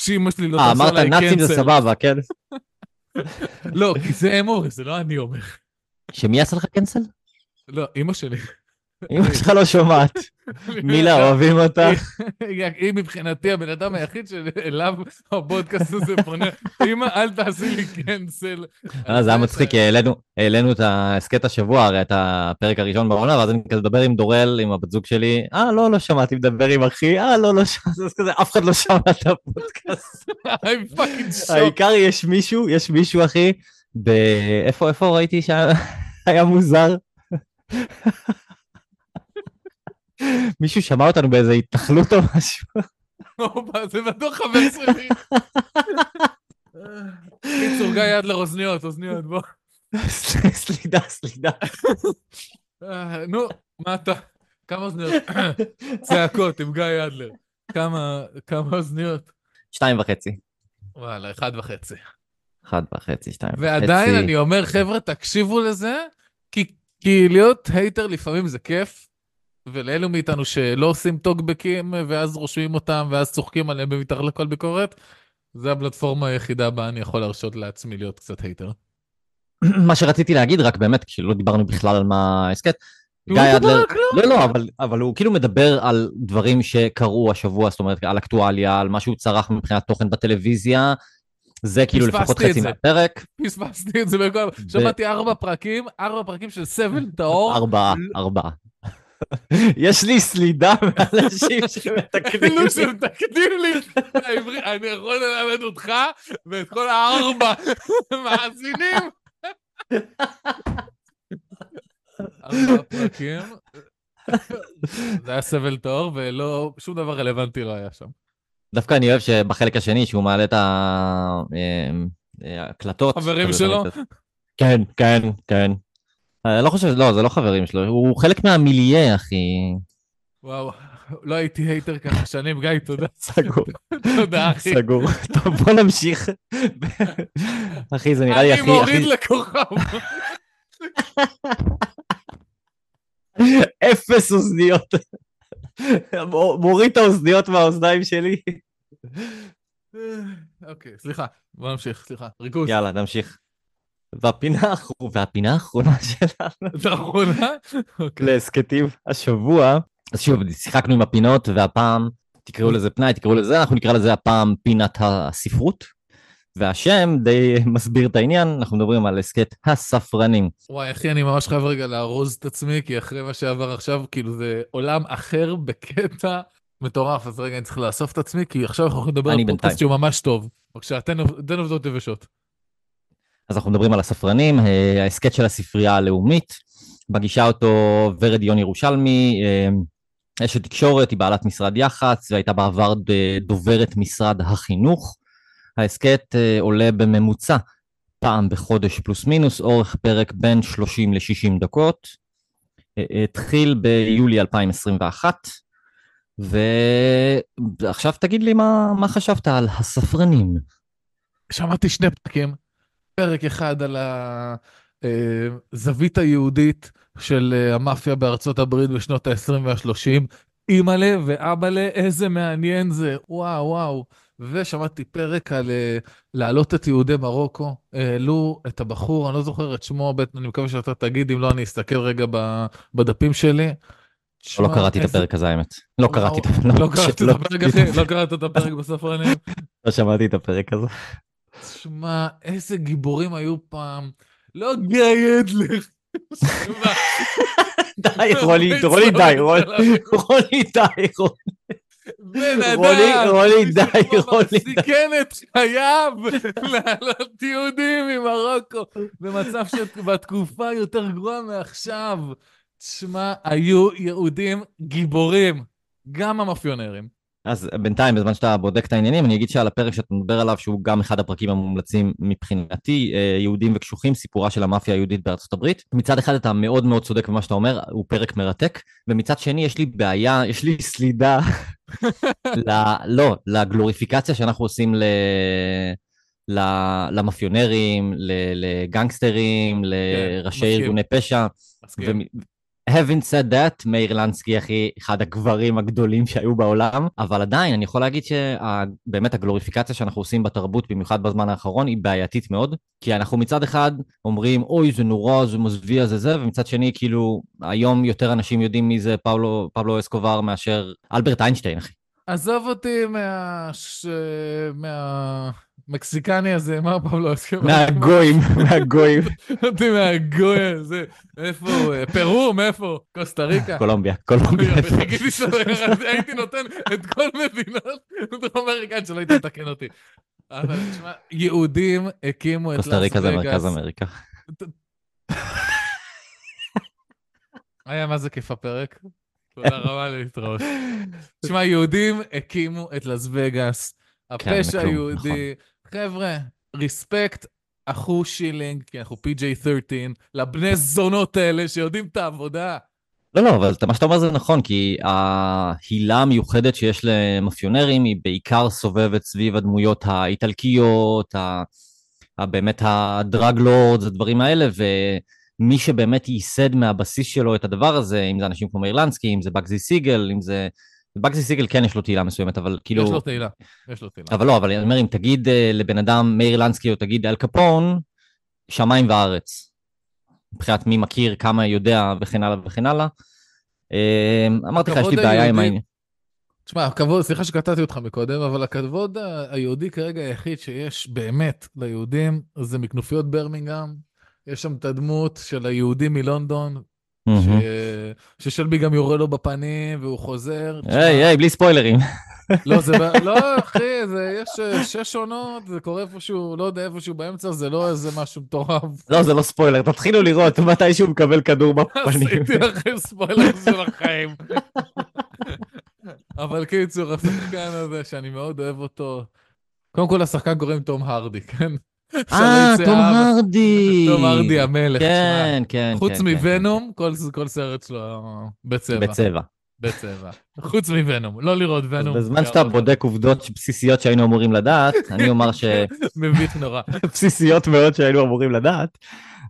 שאימא שלי לא אה, תעשה אמרת עליי נאצים זה. סבבה, כן? לא, כי זה אומרים, זה לא אני אומר. שמי עשה לך קנסל? לא, אימא שלי. אמא שלך לא שומעת. (laughs) מילה, אוהבים אותה. היא מבחינתי הבן אדם היחיד שאליו הפודקאסט הזה פונה. אמא, אל תעשי לי קנסל. אה, זה היה מצחיק, העלינו- את ההסכת השבוע, הרי את הפרק הראשון בעונה, ואז אני כזה מדבר עם דורל, עם הבת זוג שלי, אה, לא, לא שמעתי, מדבר עם אחי, אה, לא, לא שמעתי, אז כזה, אף אחד לא שמע את הפודקאסט. (laughs) העיקר יש מישהו, יש מישהו, אחי, ב... איפה, איפה ראיתי שהיה מוזר? מישהו שמע אותנו באיזה התנחלות או משהו. זה בטוח חבר שלי. קיצור, גיא אדלר, אוזניות, אוזניות, בוא. סלידה, סלידה. אה, נו, מה אתה? כמה אוזניות? (coughs) צעקות עם גיא אדלר. כמה כמה אוזניות? שתיים וחצי. וואלה, אחד וחצי. אחד וחצי, שתיים וחצי. ועדיין אני אומר, חבר'ה, תקשיבו לזה, כי, כי להיות hater לפעמים זה כיף, ולאלו מאיתנו שלא עושים טוקבקים, ואז רושמים אותם, ואז צוחקים עליהם במתחת לכל ביקורת, זה הפלטפורמה היחידה בה אני יכול להרשות לעצמי להיות קצת hater. מה שרציתי להגיד, רק באמת, כשלא דיברנו בכלל על מה ההסכת, גיא לא מדבר אדלר. לא, לא, אבל, אבל הוא כאילו מדבר על דברים שקרו השבוע, זאת אומרת, על אקטואליה, על מה שהוא צרך מבחינת תוכן בטלוויזיה, זה כאילו לפחות חצי. מהפרק. פספסתי את זה. שמעתי ארבע פרקים, ארבע פרקים של סבל (laughs) טהור. ארבעה, ארבעה. יש לי סלידה מאנשים שמתקנים לי. שמתקנים לי אני יכול ללמד אותך ואת כל הארבע מאזינים. ארבע פרקים. זה היה סבל טהור ולא, שום דבר רלוונטי לא היה שם. דווקא אני אוהב שבחלק השני, שהוא מעלה את ה- אה, אה, ההקלטות. חברים שלו? כן, כן, כן. אה, לא חושב, לא, זה לא חברים שלו, הוא חלק מהמיליה, אחי. וואו, לא הייתי הייטר ככה שנים, גיא, תודה. סגור, תודה, אחי. סגור. טוב, בוא נמשיך. אחי, זה נראה לי אני הכי, מוריד הכי, לכוכב. אפס אוזניות. מוריד את האוזניות מהאוזניים שלי. אוקיי, סליחה, בוא נמשיך, סליחה. ריכוז. יאללה, נמשיך. והפינה והפינה האחרונה (laughs) שלנו (laughs) האחרונה? אוקיי. להסכתים השבוע, אז שוב, שיחקנו עם הפינות, והפעם, תקראו לזה פנאי, תקראו לזה, אנחנו נקרא לזה הפעם פינת הספרות, והשם די (laughs) מסביר את העניין, אנחנו מדברים על הסכת הספרנים. וואי, אחי, אני ממש חייב רגע לארוז את עצמי, כי אחרי מה שעבר עכשיו, כאילו זה עולם אחר בקטע מטורף, אז רגע, אני צריך לאסוף את עצמי, כי עכשיו אנחנו הולכים לדבר על. פודקאסט שהוא ממש טוב. בבקשה, תן עובדות יבשות. אז אנחנו מדברים על הספרנים, אה, ההסכת של הספרייה הלאומית, מגישה אותו ורד יון ירושלמי, אה, אשת תקשורת, היא בעלת משרד יח"צ, והייתה בעבר ד- דוברת משרד החינוך. ההסכת אה, עולה בממוצע פעם בחודש פלוס מינוס, אורך פרק בין 30 ל-60 דקות. אה, התחיל ביולי 2021, ועכשיו תגיד לי מה, מה חשבת על הספרנים. שמעתי שני פרקים, פרק אחד על הזווית היהודית של אה, המאפיה בארצות הברית בשנות ה-20 וה-30. אימא'לה ואבא'לה, איזה מעניין זה, וואו וואו. ושמעתי פרק על אה, להעלות את יהודי מרוקו, העלו את הבחור, אני לא זוכר את שמו, אני מקווה שאתה תגיד, אם לא אני אסתכל רגע בדפים שלי. לא קראתי את הפרק הזה האמת. לא קראתי את הפרק. לא הפרק אחי, לא קראת את הפרק (laughs) בספרנים. לא שמעתי את הפרק הזה. שמע, איזה גיבורים היו פעם. לא גיא אדלר. די, (laughs) רולי, רולי, די, רולי, די, רולי. בן אדם, רולי, די, רולי. סיכן את חייו (laughs) לעלות יהודים ממרוקו במצב שבתקופה יותר גרועה מעכשיו. תשמע, היו יהודים גיבורים, גם המאפיונרים. אז בינתיים, בזמן שאתה בודק את העניינים, אני אגיד שעל הפרק שאתה מדבר עליו, שהוא גם אחד הפרקים המומלצים מבחינתי, אה, יהודים וקשוחים, סיפורה של המאפיה היהודית בארצות הברית. מצד אחד אתה מאוד מאוד צודק במה שאתה אומר, הוא פרק מרתק, ומצד שני יש לי בעיה, יש לי סלידה, (laughs) ל, לא, לגלוריפיקציה שאנחנו עושים ל... למאפיונרים, לגנגסטרים, כן, לראשי ארגוני פשע. Having said that, מאיר לנסקי הכי אחד הגברים הגדולים שהיו בעולם, אבל עדיין אני יכול להגיד שבאמת הגלוריפיקציה שאנחנו עושים בתרבות, במיוחד בזמן האחרון, היא בעייתית מאוד, כי אנחנו מצד אחד אומרים, אוי זה נורא, זה מזוויע, זה זה, ומצד שני כאילו היום יותר אנשים יודעים מי זה פאולו, פאולו אסקובר מאשר אלברט איינשטיין, אחי. עזוב אותי מה... ש... מה... מקסיקני הזה, מה פבלו אסקובר? מהגויים, (laughs) מהגויים. אותי מהגוי הזה. איפה הוא? פרו? מאיפה? קוסטה ריקה? קולומביה, קולומביה. (laughs) שהייתי נותן את כל מדינות דרום אמריקה שלא היית מתקן אותי. אבל תשמע, יהודים הקימו את לאס וגאס. קוסטה ריקה זה מרכז אמריקה. היה מה זה כיף הפרק. תודה רבה להתראות. (laughs) תשמע, יהודים הקימו את לאס וגאס. כן, הפשע היהודי. חבר'ה, ריספקט, אחו שילינג, כי אנחנו PJ13, לבני זונות האלה שיודעים את העבודה. לא, לא, אבל מה שאתה אומר זה נכון, כי ההילה המיוחדת שיש למאפיונרים היא בעיקר סובבת סביב הדמויות האיטלקיות, באמת הדרג לורדס, הדברים האלה, ומי שבאמת ייסד מהבסיס שלו את הדבר הזה, אם זה אנשים כמו מאיר לנסקי, אם זה בגזי סיגל, אם זה בגזי סיגל כן יש לו תהילה מסוימת, אבל כאילו... יש לו תהילה, יש לו תהילה. אבל לא, אבל אני אומר, אם תגיד uh, לבן אדם מאיר לנסקי או תגיד אל קפון, שמיים וארץ. מבחינת מי מכיר, כמה יודע וכן הלאה וכן הלאה. Uh, אמרתי לך, יש לי בעיה עם העניין. תשמע, הכבוד, סליחה שקטעתי אותך מקודם, אבל הכבוד היהודי כרגע היחיד שיש באמת ליהודים זה מכנופיות ברמינגהם. יש שם את הדמות של היהודי מלונדון, ששלבי גם יורה לו בפנים והוא חוזר. היי, היי, בלי ספוילרים. לא, זה, (laughs) לא, אחי, זה, יש אה, שש עונות, זה קורה איפשהו, לא יודע, איפשהו באמצע, זה לא איזה משהו מטורף. לא, זה לא ספוילר, תתחילו לראות מתי שהוא מקבל כדור בפנים. (laughs) עשיתי לכם ספוילר של החיים. (laughs) אבל קיצור, השחקן הזה, שאני מאוד אוהב אותו, קודם כל השחקן קוראים תום הרדי, כן? אה, תום הרדי. (laughs) תום הרדי המלך. כן, כן, כן. חוץ מוונום, כל סרט שלו בצבע. בצבע. בצבע. חוץ מוונום, לא לראות ונום. בזמן שאתה בודק עובדות בסיסיות שהיינו אמורים לדעת, אני אומר ש... (laughs) מביך נורא. (laughs) בסיסיות מאוד שהיינו אמורים לדעת.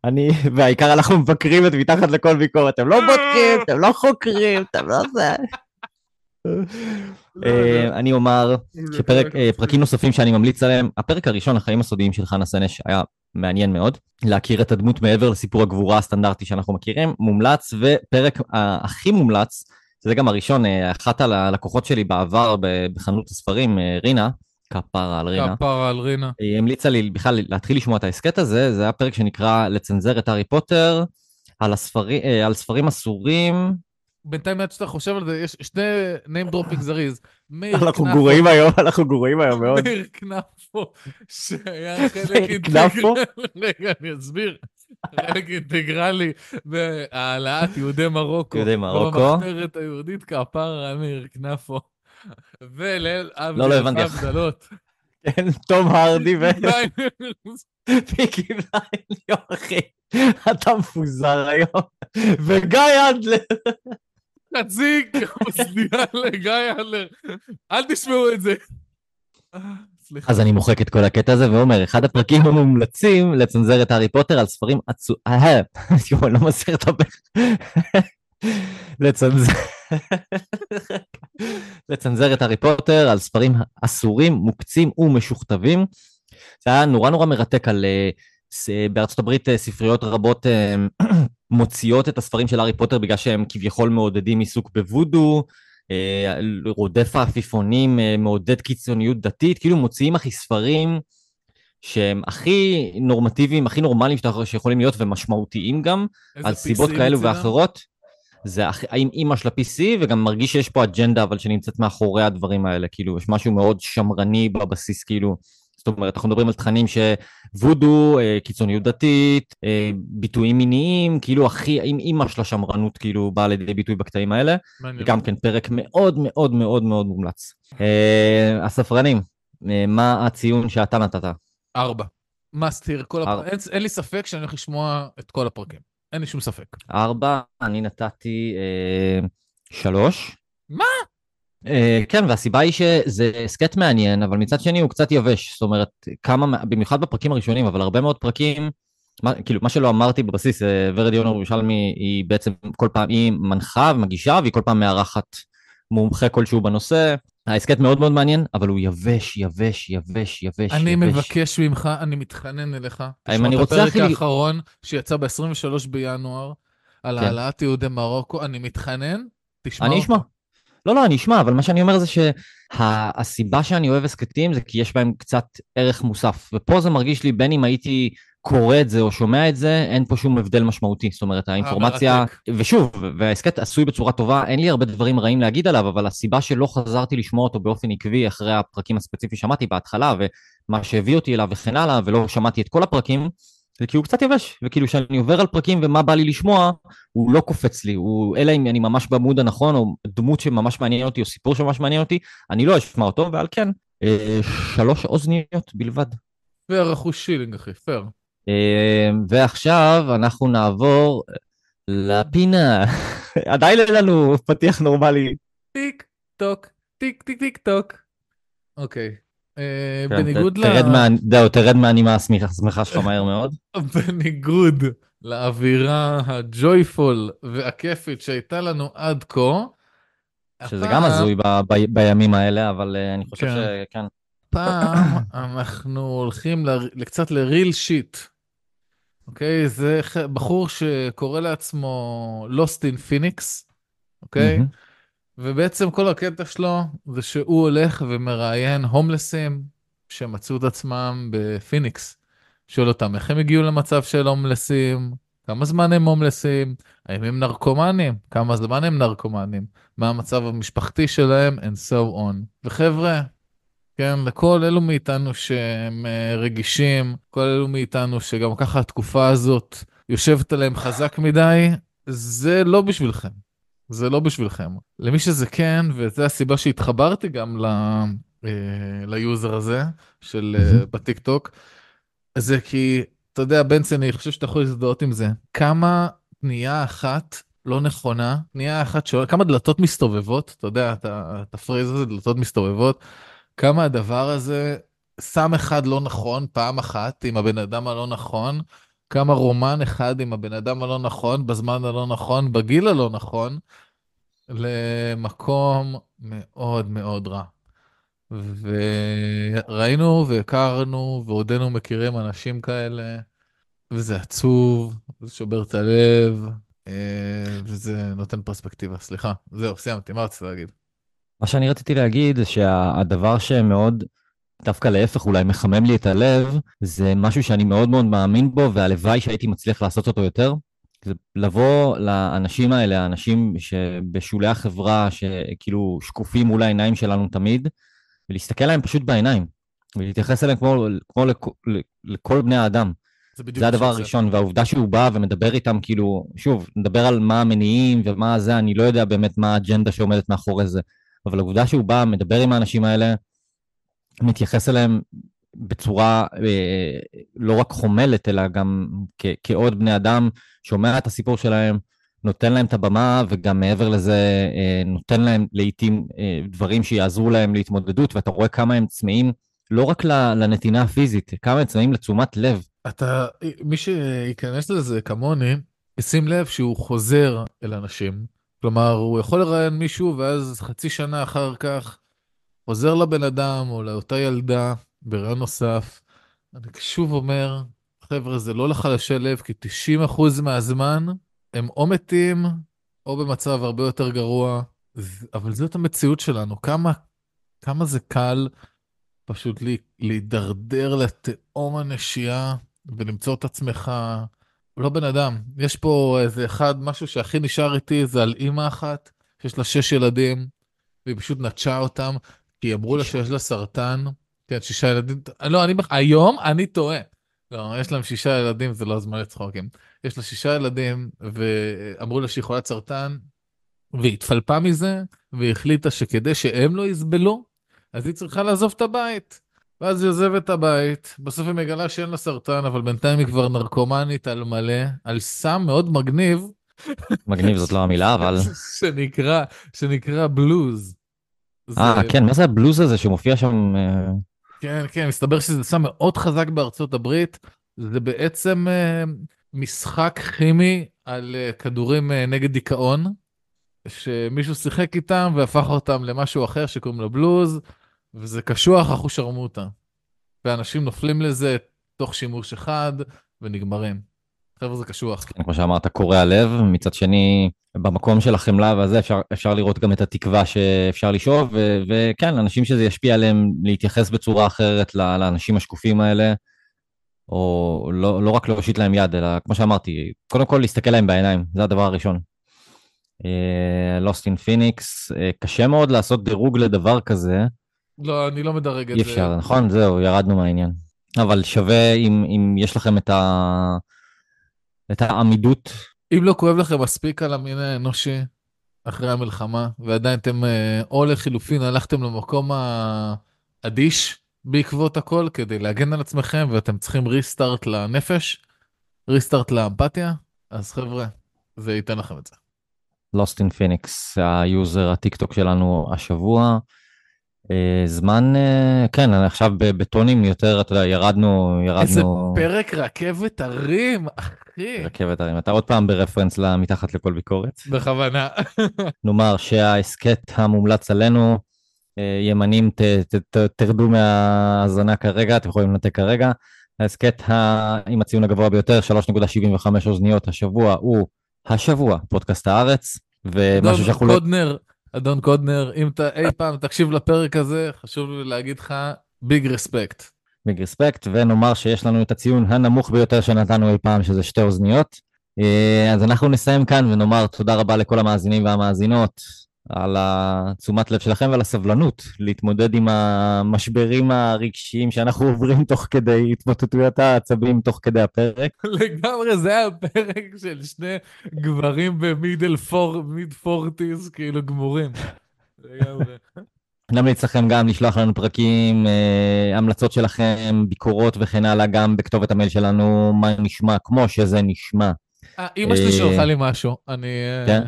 אני, והעיקר אנחנו מבקרים את מתחת לכל ביקורת, אתם לא בודקים, אתם לא חוקרים, אתם לא זה. לא, אה, אני אומר שפרקים נוספים שאני ממליץ עליהם, הפרק הראשון, החיים הסודיים של חנה סנש, היה מעניין מאוד. להכיר את הדמות מעבר לסיפור הגבורה הסטנדרטי שאנחנו מכירים, מומלץ, ופרק הכי מומלץ, זה גם הראשון, אה, אחת הלקוחות שלי בעבר בחנות הספרים, אה, רינה, כפרה על רינה. כפרה על רינה. היא המליצה לי בכלל להתחיל לשמוע את ההסכת הזה, זה היה פרק שנקרא לצנזר את הארי פוטר, על, הספרי, על אסורים, בינתיים עד שאתה חושב על זה, יש שני name dropping זריז. אנחנו גרועים היום, אנחנו גרועים היום מאוד. מאיר כנפו, שהיה חלק אינטגרלי, רגע, אני אסביר. חלק אינטגרלי בהעלאת יהודי מרוקו. יהודי מרוקו. במחתרת היהודית כפרה מאיר כנפו. וליל אבי לא, לא הבנתי. כן, תום הרדי ו... Peaky Blinders, אחי, אתה מפוזר היום. וגיא אדלר. חצי אוזנייה (laughs) לגיא אדלר. אל תשמעו את זה. אה, סליחה. אז אני מוחק את כל הקטע הזה ואומר, אחד הפרקים המומלצים לצנזר את הארי פוטר על ספרים עצובים, אה, (laughs) יואו, אני לא מצליח לדבר. לצנזר... לצנזר את הארי פוטר על ספרים אסורים, מוקצים ומשוכתבים. זה היה נורא נורא מרתק על... אה, ס- בארצות הברית אה, ספריות רבות אה, (clears throat) מוציאות את הספרים של הארי פוטר בגלל שהם כביכול מעודדים עיסוק בוודו, אה, רודף העפיפונים, מעודד קיצוניות דתית, כאילו מוציאים הכי ספרים שהם הכי נורמטיביים, הכי נורמליים שיכולים להיות ומשמעותיים גם, על סיבות כאלו מצידם? ואחרות. זה עם אימא של ה-PC, וגם מרגיש שיש פה אג'נדה, אבל שנמצאת מאחורי הדברים האלה, כאילו, יש משהו מאוד שמרני בבסיס, כאילו, זאת אומרת, אנחנו מדברים על תכנים שוודו, אה, קיצוניות דתית, אה, ביטויים מיניים, כאילו, הכי, עם אימא של השמרנות, כאילו, באה לידי ביטוי בקטעים האלה. מעניין. גם כן פרק מאוד מאוד מאוד מאוד מומלץ. אה, הספרנים, מה הציון שאתה נתת? ארבע. מסתיר כל הפרקים. ארבע. אין, אין לי ספק שאני הולך לשמוע את כל הפרקים. אין לי שום ספק. ארבע, אני נתתי אה, שלוש. מה? אה, כן, והסיבה היא שזה הסכת מעניין, אבל מצד שני הוא קצת יבש. זאת אומרת, כמה, מה- במיוחד בפרקים הראשונים, אבל הרבה מאוד פרקים, מה, כאילו, מה שלא אמרתי בבסיס, אה, ורד יונה ירושלמי היא בעצם כל פעם, היא מנחה ומגישה, והיא כל פעם מארחת מומחה כלשהו בנושא. ההסכת מאוד מאוד מעניין, אבל הוא יבש, יבש, יבש, יבש, אני יבש. מבקש ממך, אני מתחנן אליך. אם לשמוע אני רוצה, הפרק אחי- האחרון שיצא ב-23 בינואר, על כן. העלאת יהודי מרוקו, אני מתחנן, תשמע אני אותו. אשמע. לא, לא, אני אשמע, אבל מה שאני אומר זה שהסיבה שאני אוהב הסכתים זה כי יש בהם קצת ערך מוסף. ופה זה מרגיש לי, בין אם הייתי קורא את זה או שומע את זה, אין פה שום הבדל משמעותי. זאת אומרת, האינפורמציה... מרתק. ושוב, וההסכת עשוי בצורה טובה, אין לי הרבה דברים רעים להגיד עליו, אבל הסיבה שלא חזרתי לשמוע אותו באופן עקבי אחרי הפרקים הספציפיים שמעתי בהתחלה, ומה שהביא אותי אליו וכן הלאה, ולא שמעתי את כל הפרקים, זה כי הוא קצת יבש, וכאילו כשאני עובר על פרקים ומה בא לי לשמוע, הוא לא קופץ לי, הוא, אלא אם אני ממש ב mood הנכון, או דמות שממש מעניין אותי, או סיפור שממש מעניין אותי, אני לא אשמע אותו, ועל כן, אה, שלוש אוזניות בלבד. fair enough שילינג, אחי, פייר. אה, ועכשיו אנחנו נעבור לפינה. (laughs) עדיין אין לנו פתיח נורמלי. טיק טוק, טיק טיק טיק טוק. אוקיי. אה, כן, בניגוד ל... זהו, תרד מהנימה השמחה שלך מהר מאוד. (laughs) בניגוד לאווירה הג'ויפול והכיפית שהייתה לנו עד כה, שזה גם הזוי בימים האלה, אבל אה, אני חושב כן. שכן. פעם (coughs) אנחנו הולכים ל... קצת לריל שיט. אוקיי? זה בחור שקורא לעצמו Lost in Phoenix, אוקיי? מהמם. ובעצם כל הקטע שלו זה שהוא הולך ומראיין הומלסים שמצאו את עצמם בפיניקס. שואל אותם איך הם הגיעו למצב של הומלסים, כמה זמן הם הומלסים, האם הם נרקומנים, כמה זמן הם נרקומנים, מה המצב המשפחתי שלהם, and so on. וחבר'ה, כן, לכל אלו מאיתנו שהם אה, רגישים, כל אלו מאיתנו שגם ככה התקופה הזאת יושבת עליהם חזק מדי, זה לא בשבילכם. זה לא בשבילכם. למי שזה כן, וזו הסיבה שהתחברתי גם ל, אה, ליוזר הזה של אה. בטיק טוק, זה כי, אתה יודע, בנצי, אני חושב שאתה יכול להזדהות עם זה. כמה פנייה אחת לא נכונה, פנייה אחת שעולה, כמה דלתות מסתובבות, אתה יודע, את ה- את ה phrase הזה, דלתות מסתובבות, כמה הדבר הזה, סם אחד לא נכון פעם אחת עם הבן אדם הלא נכון, כמה רומן אחד עם הבן אדם הלא נכון, בזמן הלא נכון, בגיל הלא נכון, למקום מאוד מאוד רע. וראינו והכרנו ועודנו מכירים אנשים כאלה, וזה עצוב, זה שובר את הלב, אה, וזה נותן פרספקטיבה. סליחה, זהו, סיימתי, מה רצית להגיד? מה שאני רציתי להגיד זה שהדבר שמאוד, דווקא להפך, אולי מחמם לי את הלב, זה משהו שאני מאוד מאוד מאמין בו, והלוואי שהייתי מצליח לעשות אותו יותר. זה לבוא לאנשים האלה, האנשים שבשולי החברה, שכאילו שקופים מול העיניים שלנו תמיד, ולהסתכל עליהם פשוט בעיניים, ולהתייחס אליהם כמו, כמו לכ, לכל בני האדם. בדיוק זה הדבר. הראשון, והעובדה שהוא בא ומדבר איתם, כאילו, שוב, נדבר על מה המניעים ומה זה, אני לא יודע באמת מה האג'נדה שעומדת מאחורי זה, אבל העובדה שהוא בא, מדבר עם האנשים האלה, מתייחס אליהם בצורה אה, לא רק חומלת, אלא גם כ- כעוד בני אדם, שומע את הסיפור שלהם, נותן להם את הבמה, וגם מעבר לזה, אה, נותן להם לעיתים אה, דברים שיעזרו להם להתמודדות, ואתה רואה כמה הם צמאים, לא רק לנתינה הפיזית, כמה הם צמאים לתשומת לב. אתה, מי שייכנס לזה כמוני, ישים לב שהוא חוזר אל אנשים. כלומר, הוא יכול לראיין מישהו, ואז חצי שנה אחר כך חוזר לבן אדם או לאותה ילדה ברעיון נוסף. אני שוב אומר, חבר'ה, זה לא לחלשי לב, כי 90% מהזמן הם או מתים או במצב הרבה יותר גרוע, אבל זאת המציאות שלנו. כמה, כמה זה קל פשוט להידרדר לתהום הנשייה ולמצוא את עצמך לא בן אדם. יש פה איזה אחד, משהו שהכי נשאר איתי, זה על אימא אחת, שיש לה שש ילדים, והיא פשוט נטשה אותם, כי אמרו לה שיש לה סרטן. כן, שישה ילדים, לא, אני, היום אני טועה. לא, יש להם שישה ילדים, זה לא הזמן לצחוקים. יש לה שישה ילדים, ואמרו לה שהיא חולת סרטן, והיא התפלפה מזה, והיא החליטה שכדי שהם לא יסבלו, אז היא צריכה לעזוב את הבית. ואז היא עוזבת את הבית, בסוף היא מגלה שאין לה סרטן, אבל בינתיים היא כבר נרקומנית על מלא, על סם מאוד מגניב. מגניב זאת לא המילה, אבל... (laughs) שנקרא, שנקרא בלוז. אה, זה... כן, מה זה הבלוז הזה שמופיע שם? אה? כן, כן, מסתבר שזה סם מאוד חזק בארצות הברית. זה בעצם uh, משחק כימי על uh, כדורים נגד דיכאון, שמישהו שיחק איתם והפך אותם למשהו אחר שקוראים לו בלוז. וזה קשוח אחושרמוטה. ואנשים נופלים לזה תוך שימוש אחד ונגמרים. חבר'ה זה קשוח. כן, כמו שאמרת, קורע לב, מצד שני, במקום של החמלה והזה אפשר, אפשר לראות גם את התקווה שאפשר לשאוב, ו- וכן, אנשים שזה ישפיע עליהם להתייחס בצורה אחרת לאנשים השקופים האלה, או לא, לא רק להושיט להם יד, אלא כמו שאמרתי, קודם כל להסתכל להם בעיניים, זה הדבר הראשון. לוסט אין פיניקס, קשה מאוד לעשות דירוג לדבר כזה, לא, אני לא מדרג את זה. אי אפשר, נכון? זהו, ירדנו מהעניין. אבל שווה אם, אם יש לכם את, ה... את העמידות. אם לא כואב לכם מספיק על המין האנושי אחרי המלחמה, ועדיין אתם, אה, או לחילופין, הלכתם למקום האדיש בעקבות הכל כדי להגן על עצמכם, ואתם צריכים ריסטארט לנפש, restart לאמפתיה, אז חבר'ה, זה ייתן לכם את זה. Lost in Phoenix, היוזר הטיק טוק שלנו השבוע. אה, זמן, אה, כן, עכשיו בטונים יותר, אתה יודע, ירדנו, ירדנו... איזה פרק רכבת הרים, אחי. רכבת הרים. אתה עוד פעם ברפרנס למתחת לכל ביקורת. בכוונה. (laughs) נאמר שההסכת המומלץ עלינו, אה, ימנים, ת, ת, ת, תרדו מהאזנה כרגע, אתם יכולים לנתק כרגע. ההסכת עם הציון הגבוה ביותר, 3.75 אוזניות השבוע, הוא השבוע, פודקאסט הארץ. ומשהו שאנחנו לא... קודנר, אדון קודנר, אם אתה אי פעם תקשיב לפרק הזה, חשוב לי להגיד לך ביג רספקט. ביג רספקט, ונאמר שיש לנו את הציון הנמוך ביותר שנתנו אי פעם, שזה שתי אוזניות. אה, אז אנחנו נסיים כאן ונאמר תודה רבה לכל המאזינים והמאזינות. על התשומת לב שלכם ועל הסבלנות להתמודד עם המשברים הרגשיים שאנחנו (laughs) עוברים תוך כדי התמוטטויות העצבים תוך כדי הפרק. לגמרי, זה היה פרק של שני גברים במידל פור, מיד פורטיז, כאילו גמורים. לגמרי. נמליץ לכם גם לשלוח לנו פרקים, אה, המלצות שלכם, ביקורות וכן הלאה, גם בכתובת המייל שלנו, מה נשמע, כמו שזה נשמע. אה, אמא שלי שלחה לי משהו, אני... כן?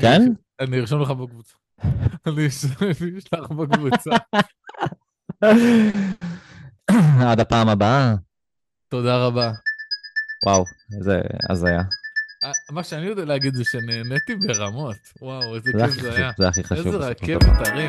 כן? אני ארשום לך בקבוצה. (laughs) אני אשלח בקבוצה. (laughs) עד הפעם הבאה. תודה רבה. וואו, איזה הזיה. אה, מה שאני יודע להגיד זה שנהניתי ברמות. וואו, איזה כיף זה היה. זה הכי חשוב. איזה רכבת הרים.